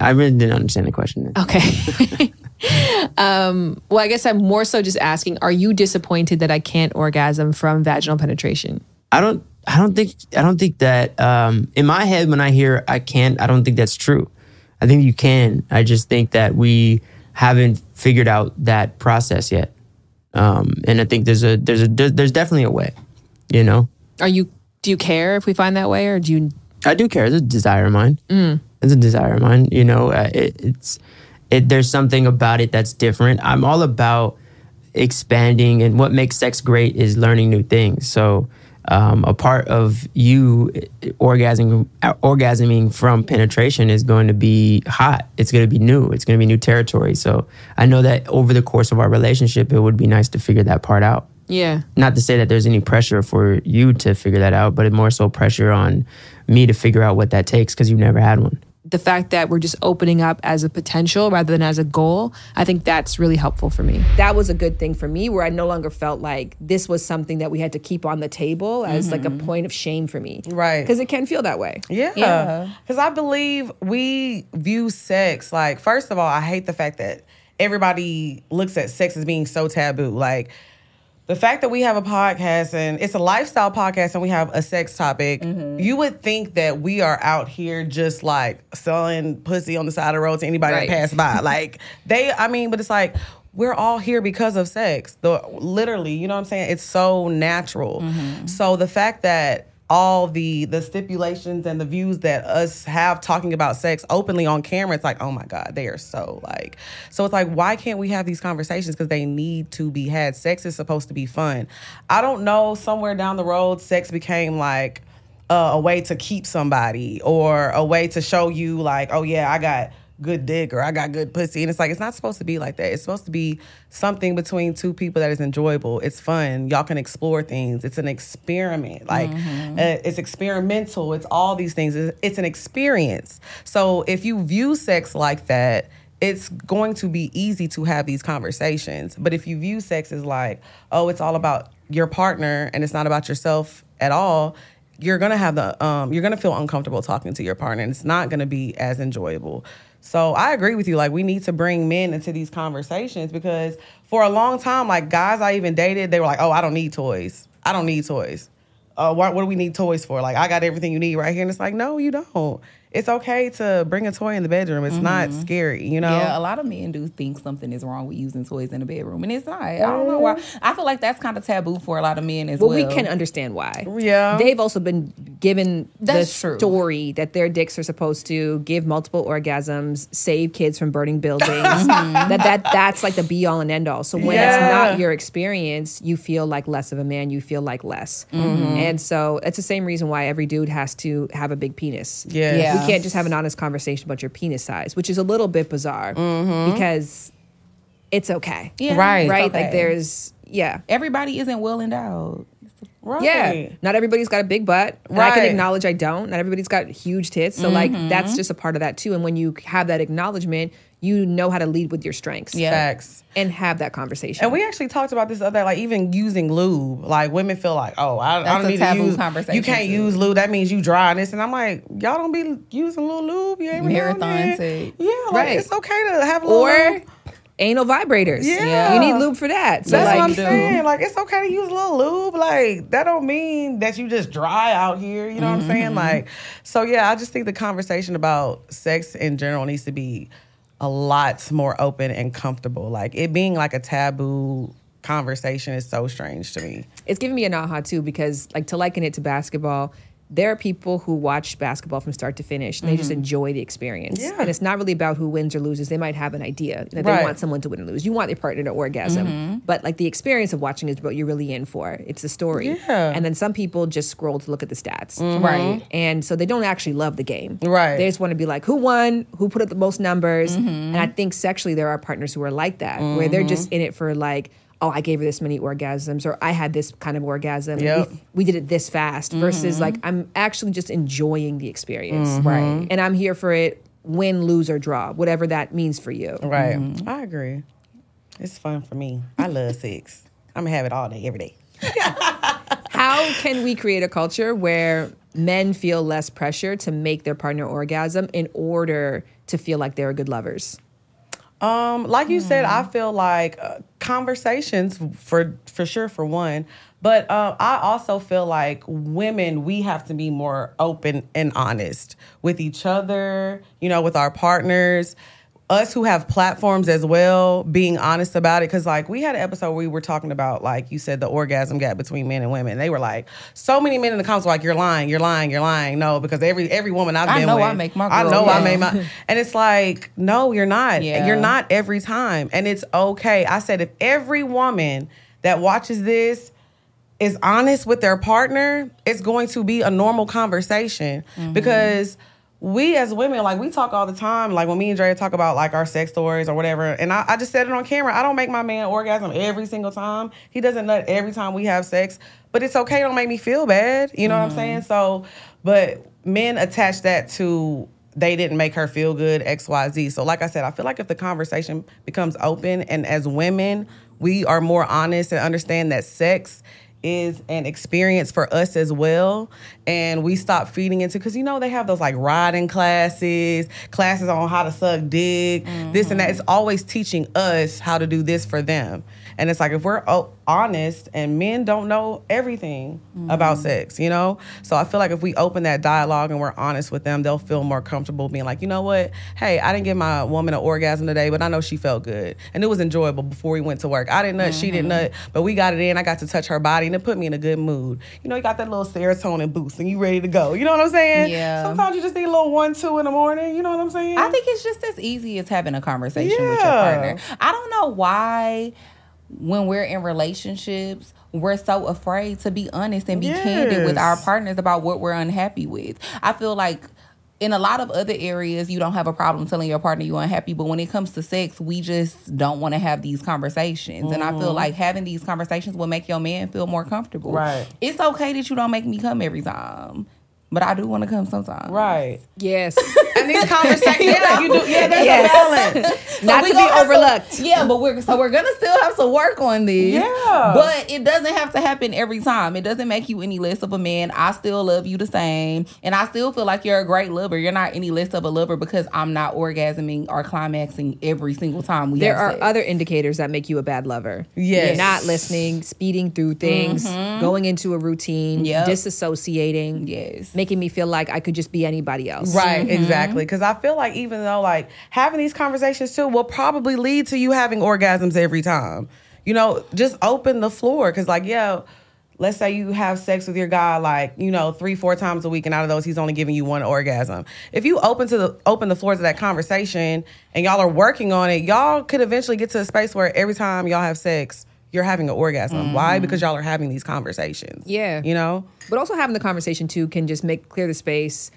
I really didn't understand the question. Okay. um, well, I guess I'm more so just asking: Are you disappointed that I can't orgasm from vaginal penetration? I don't. I don't think. I don't think that. Um, in my head, when I hear I can't, I don't think that's true. I think you can. I just think that we haven't figured out that process yet. Um, and I think there's a there's a there's definitely a way. You know, Are you? Do you care if we find that way, or do you? I do care. It's a desire of mine. It's a desire of mine. You know, uh, it, it's it. There's something about it that's different. I'm all about expanding, and what makes sex great is learning new things. So, um, a part of you orgasming orgasming from penetration is going to be hot. It's going to be new. It's going to be new territory. So, I know that over the course of our relationship, it would be nice to figure that part out Yeah. not to say that there's any pressure for you to figure that out, but it more so pressure on me to figure out what that takes because you've never had one. The fact that we're just opening up as a potential rather than as a goal, I think that's really helpful for me. That was a good thing for me where I no longer felt like this was something that we had to keep on the table as like a mm-hmm. point of shame for me. Right. Because it can feel that way. Yeah. Yeah. Because I believe we view sex like, first of all, I hate the fact that everybody looks at sex as being so taboo. Like, the fact that we have a podcast and it's a lifestyle podcast and we have a sex topic, mm-hmm. you would think that we are out here just like selling pussy on the side of the road to anybody Right. that pass by. like, they, I mean, but it's like, we're all here because of sex. The literally, you know what I'm saying? It's so natural. Mm-hmm. So the fact that all the the stipulations and the views that us have talking about sex openly on camera, it's like, oh my God, they are so like. So it's like, why can't we have these conversations? Because they need to be had. Sex is supposed to be fun. I don't know. Somewhere down the road, sex became like uh, a way to keep somebody or a way to show you like, oh yeah, I got good dick or I got good pussy. And it's like, it's not supposed to be like that. It's supposed to be something between two people that is enjoyable. It's fun. Y'all can explore things. It's an experiment. Like, uh, it's experimental. It's all these things. It's, it's an experience. So if you view sex like that, it's going to be easy to have these conversations. But if you view sex as like, oh, it's all about your partner and it's not about yourself at all, you're gonna have the um you're gonna feel uncomfortable talking to your partner and it's not gonna be as enjoyable. So I agree with you. Like we need to bring men into these conversations because for a long time, like guys I even dated, they were like, "Oh, I don't need toys. I don't need toys. Uh, what, what do we need toys for? Like I got everything you need right here." And it's like, no, you don't. It's okay to bring a toy in the bedroom. It's not scary, you know. Mm-hmm. Yeah, a lot of men do think something is wrong with using toys in the bedroom, and it's not. I don't know why. I feel like that's kind of taboo for a lot of men as Well, well. we can understand why. Yeah. They've also been given That's the true. story that their dicks are supposed to give multiple orgasms, save kids from burning buildings. Mm-hmm. that that that's like the be all and end all. So when it's not your experience, you feel like less of a man, you feel like less. Mm-hmm. And so it's the same reason why every dude has to have a big penis. Yes. Yeah. We can't just have an honest conversation about your penis size, which is a little bit bizarre mm-hmm. because it's okay. Yeah, Right. Right? okay. Like there's yeah. everybody isn't well endowed. Right. Yeah. Not everybody's got a big butt. And I can acknowledge I don't. Not everybody's got huge tits. So like mm-hmm. that's just a part of that too. And when you have that acknowledgement, you know how to lead with your strengths. Yeah. Facts. And have that conversation. And we actually talked about this other, like even using lube. Like women feel like, oh, I, I don't a need taboo to use. conversation, You can't too. use lube. That means you dry and this. And I'm like, y'all don't be using a little lube. You ain't Marathon sex. Yeah, like Right. it's okay to have a little or lube. anal vibrators. Yeah. You need lube for that. So That's like what I'm saying. Like it's okay to use a little lube. Like that don't mean that you just dry out here. You know what I'm saying? Mm-hmm. Like so. Yeah, I just think the conversation about sex in general needs to be a lot more open and comfortable. Like it being like a taboo conversation is so strange to me. it's giving me an aha too because like to liken it to basketball there are people who watch basketball from start to finish and they just mm-hmm. enjoy the experience. Yeah. and it's not really about who wins or loses. They might have an idea that they want someone to win or lose. You want your partner to orgasm. Mm-hmm. But like the experience of watching is what you're really in for. It's the story. Yeah. and then some people just scroll to look at the stats. Mm-hmm. Right. and so they don't actually love the game. Right. they just want to be like who won? Who put up the most numbers? And i think sexually there are partners who are like that where they're just in it for like oh i gave her this many orgasms or i had this kind of orgasm Yep. we, we did it this fast versus mm-hmm. like i'm actually just enjoying the experience mm-hmm. Right. and i'm here for it win lose or draw whatever that means for you Right. Mm-hmm. I agree. It's fun for me. I love sex. I'm gonna have it all day, every day. how can we create a culture where men feel less pressure to make their partner orgasm in order to feel like they're good lovers Um, like you said, Hmm. I feel like uh, conversations for for sure for one, but uh, I also feel like women we have to be more open and honest with each other. You know, with our partners. Us who have platforms as well, being honest about it. Cause like we had an episode where we were talking about, like you said, the orgasm gap between men and women. And they were like, so many men in the comments were like, You're lying, you're lying, you're lying. No, because every every woman I've I been know with, I make my I girl know I gay. made my and it's like, no, you're not. Yeah. You're not every time. And it's okay. I said, if every woman that watches this is honest with their partner, it's going to be a normal conversation Mm-hmm. because we as women, like we talk all the time. Like when me and Dre talk about like our sex stories or whatever, and I, I just said it on camera. I don't make my man orgasm every single time. He doesn't nut every time we have sex, but it's okay. Don't make me feel bad. You know what I'm mm-hmm. saying? So, but men attach that to they didn't make her feel good, XYZ. So, like I said, I feel like if the conversation becomes open and as women, we are more honest and understand that sex is an experience for us as well. And we stop feeding into, because you know, they have those like riding classes, classes on how to suck dick, this and that. Mm-hmm. It's always teaching us how to do this for them. And it's like if we're honest and men don't know everything about mm-hmm. sex, you know? So I feel like if we open that dialogue and we're honest with them, they'll feel more comfortable being like, you know what? Hey, I didn't give my woman an orgasm today, but I know she felt good. And it was enjoyable before we went to work. I didn't nut, she didn't mm-hmm. nut, but we got it in. I got to touch her body and it put me in a good mood. You know, you got that little serotonin boost and you ready to go. You know what I'm saying? Yeah. Sometimes you just need a little one, two in the morning. You know what I'm saying? I think it's just as easy as having a conversation with your partner. I don't know why when we're in relationships, we're so afraid to be honest and be candid with our partners about what we're unhappy with. I feel like in a lot of other areas, you don't have a problem telling your partner you're unhappy, but when it comes to sex, we just don't want to have these conversations. And I feel mm-hmm. like having these conversations will make your man feel more comfortable. Right. It's okay that you don't make me come every time, but I do want to come sometimes. right. yes And these conversations, yeah, you do. Yeah, there's Yes. a balance. Not we to be have some- overlooked. yeah, but we're so we're gonna still have some work on this. Yeah. But it doesn't have to happen every time. It doesn't make you any less of a man. I still love you the same. And I still feel like you're a great lover. You're not any less of a lover because I'm not orgasming or climaxing every single time we There have are sex. other indicators that make you a bad lover. Yes. You're not listening, speeding through things, mm-hmm. going into a routine, Yep. disassociating, Yes. Making me feel like I could just be anybody else. Right, mm-hmm. exactly. Because I feel like even though like having these conversations too will probably lead to you having orgasms every time. You know, just open the floor. Because like, yeah, let's say you have sex with your guy like you know three, four times a week, and out of those he's only giving you one orgasm. If you open to the open the floors of that conversation and y'all are working on it, y'all could eventually get to a space where every time y'all have sex. You're having an orgasm. Why? Mm-hmm. Because y'all are having these conversations. Yeah. You know? But also having the conversation too can just make clear the space.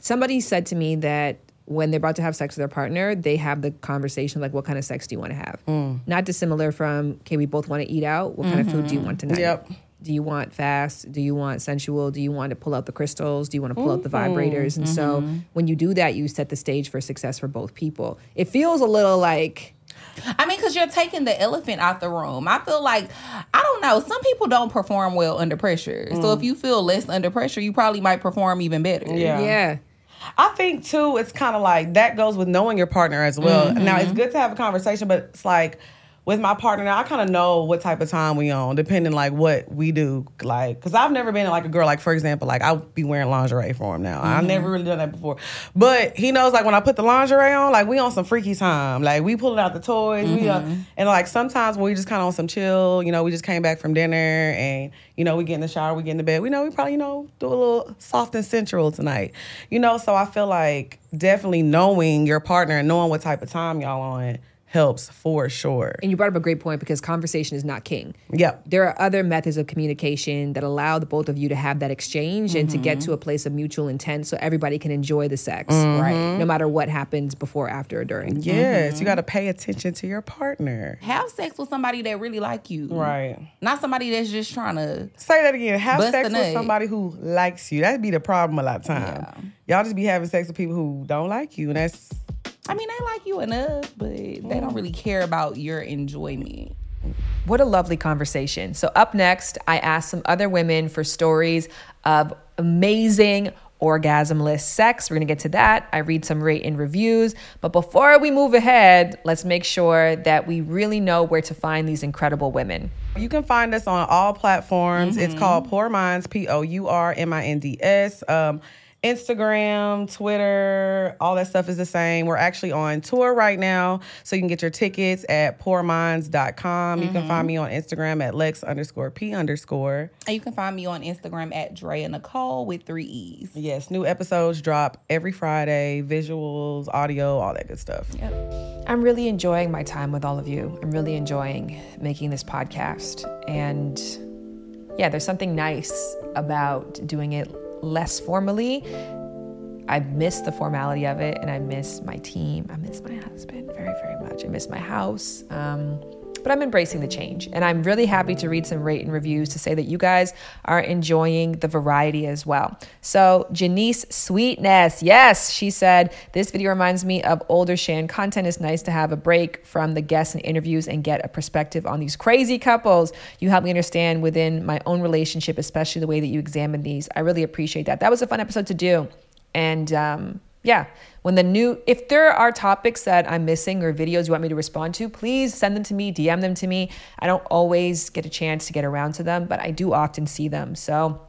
Somebody said to me that when they're about to have sex with their partner, they have the conversation like, "What kind of sex do you want to have?" Mm. Not dissimilar from, "Okay, we both want to eat out. What kind of food do you mm-hmm. want tonight?" Yep. Do you want fast? Do you want sensual? Do you want to pull out the crystals? Do you want to pull out the vibrators? And so mm-hmm. when you do that, you set the stage for success for both people. It feels a little like I mean, because you're taking the elephant out the room. I feel like, I don't know, some people don't perform well under pressure. So mm. if you feel less under pressure, you probably might perform even better. Yeah. yeah. I think too, it's kind of like that goes with knowing your partner as well. Mm-hmm. Now it's good to have a conversation, but it's like with my partner now, I kind of know what type of time we on, depending like what we do. Like, cause I've never been like a girl. Like for example, like I'll be wearing lingerie for him now. I've never really done that before, but he knows like when I put the lingerie on, like we on some freaky time. Like we pulling out the toys, we uh, and like sometimes when we just kind of on some chill. You know, we just came back from dinner and you know we get in the shower, we get in the bed. We know we probably you know do a little soft and sensual tonight. You know, so I feel like definitely knowing your partner and knowing what type of time y'all on helps for sure. And you brought up a great point because conversation is not king. Yep. There are other methods of communication that allow the both of you to have that exchange and to get to a place of mutual intent so everybody can enjoy the sex, mm-hmm. right? No matter what happens before, after, or during. Yes, mm-hmm. you got to pay attention to your partner. Have sex with somebody that really like you. Right. Not somebody that's just trying to. Say that again. Have sex with nut. somebody who likes you. That'd be the problem a lot of time. Y'all just be having sex with people who don't like you, and that's I mean, they like you enough, but they don't really care about your enjoyment. What a lovely conversation. So, up next, I asked some other women for stories of amazing orgasmless sex. We're gonna get to that. I read some rate and reviews. But before we move ahead, let's make sure that we really know where to find these incredible women. You can find us on all platforms. It's called Pour Minds, P O U R M I N D S. Um, Instagram, Twitter, all that stuff is the same. We're actually on tour right now, so you can get your tickets at pourminds.com. You can mm-hmm. find me on Instagram at Lex underscore P underscore. And you can find me on Instagram at Drea Nicole with three E's. Yes, new episodes drop every Friday, visuals, audio, all that good stuff. I'm really enjoying my time with all of you. I'm really enjoying making this podcast. And yeah, there's something nice about doing it less formally. I miss the formality of it and I miss my team. I miss my husband very, very much. I miss my house. Um, but I'm embracing the change. And I'm really happy to read some rate and reviews to say that you guys are enjoying the variety as well. So, Janice Sweetness, yes, she said, This video reminds me of older Shan content. It's nice to have a break from the guests and interviews and get a perspective on these crazy couples. You help me understand within my own relationship, especially the way that you examine these. I really appreciate that. That was a fun episode to do. And um, yeah, when the new, if there are topics that I'm missing or videos you want me to respond to, please send them to me, DM them to me. I don't always get a chance to get around to them, but I do often see them. So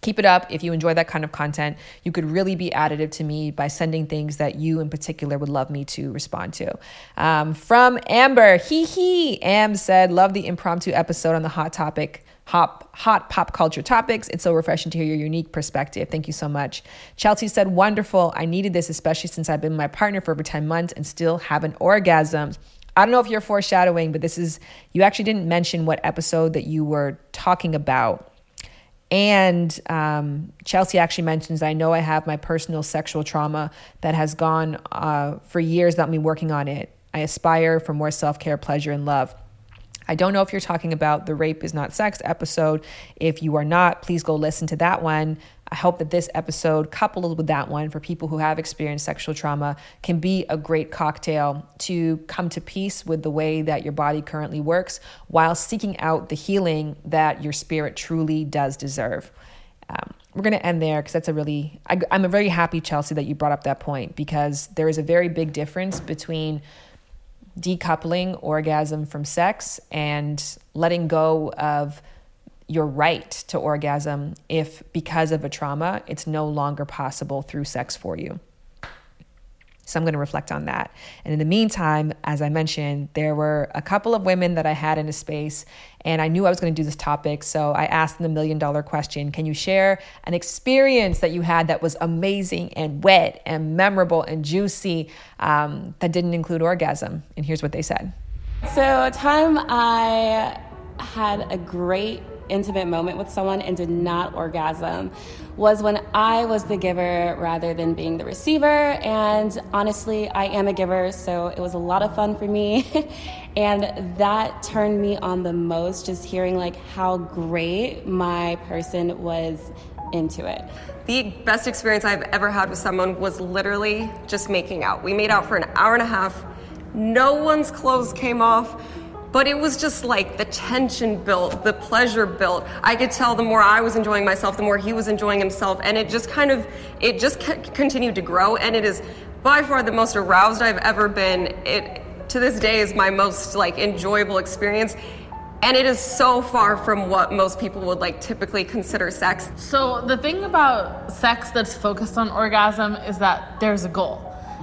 keep it up. If you enjoy that kind of content, you could really be additive to me by sending things that you in particular would love me to respond to. Um, from Amber, hee hee. Am said, love the impromptu episode on the hot topic hot, hot pop culture topics. It's so refreshing to hear your unique perspective. Thank you so much. Chelsea said, Wonderful. I needed this, especially since I've been my partner for over 10 months and still haven't orgasmed. I don't know if you're foreshadowing, but this is, you actually didn't mention what episode that you were talking about. And um, Chelsea actually mentions, I know I have my personal sexual trauma that has gone uh, for years without me working on it. I aspire for more self care, pleasure, and love. I don't know if you're talking about the Rape is Not Sex episode. If you are not, please go listen to that one. I hope that this episode, coupled with that one for people who have experienced sexual trauma, can be a great cocktail to come to peace with the way that your body currently works while seeking out the healing that your spirit truly does deserve. Um, we're going to end there because that's a really, I, I'm very happy, Chelsea, that you brought up that point because there is a very big difference between decoupling orgasm from sex and letting go of your right to orgasm if because of a trauma it's no longer possible through sex for you. So I'm going to reflect on that. And in the meantime, as I mentioned, there were a couple of women that I had in a space, and I knew I was going to do this topic. So I asked them the million dollar question Can you share an experience that you had that was amazing and wet and memorable and juicy um, that didn't include orgasm? And here's what they said. So, a time I had a great intimate moment with someone and did not orgasm was when I was the giver rather than being the receiver. And honestly, I am a giver, so it was a lot of fun for me. and that turned me on the most, just hearing like how great my person was into it. The best experience I've ever had with someone was literally just making out. We made out for an hour and a half. No one's clothes came off but it was just like the tension built, the pleasure built. I could tell the more I was enjoying myself, the more he was enjoying himself, and it just kind of, it just continued to grow, and it is by far the most aroused I've ever been. It to this day is my most like enjoyable experience. And it is so far from what most people would like typically consider sex. So the thing about sex that's focused on orgasm is that there's a goal.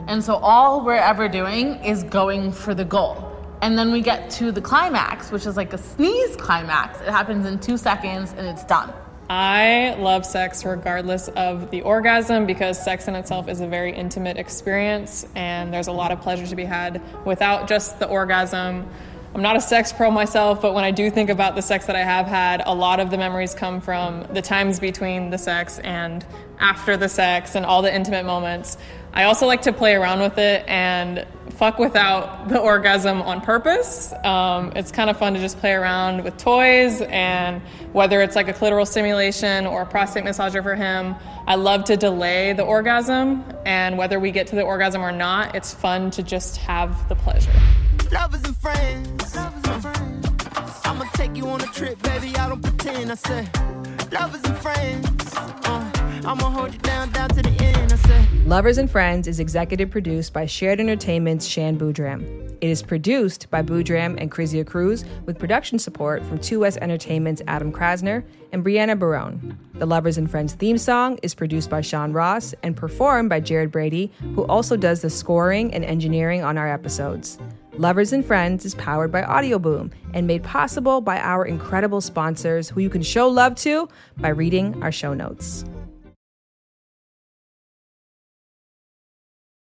And so all we're ever doing is going for the goal. And then we get to the climax, which is like a sneeze climax. It happens in two seconds and it's done. I love sex regardless of the orgasm because sex in itself is a very intimate experience and there's a lot of pleasure to be had without just the orgasm. I'm not a sex pro myself, but when I do think about the sex that I have had, a lot of the memories come from the times between the sex and after the sex and all the intimate moments. I also like to play around with it and fuck without the orgasm on purpose. Um, it's kind of fun to just play around with toys and whether it's like a clitoral stimulation or a prostate massager for him. I love to delay the orgasm and whether we get to the orgasm or not, it's fun to just have the pleasure. Lovers and friends. Lovers and friends. I'ma take you on a trip, baby. I don't pretend. I said, lovers and friends. Uh, I'ma hold you down, down to the end. I Lovers and Friends is executive produced by Shared Entertainment's Shan Boodram. It is produced by Boodram and Krizia Cruz with production support from 2S Entertainment's Adam Krasner and Brianna Barone. The Lovers and Friends theme song is produced by Sean Ross and performed by Jared Brady, who also does the scoring and engineering on our episodes. Lovers and Friends is powered by Audioboom and made possible by our incredible sponsors who you can show love to by reading our show notes.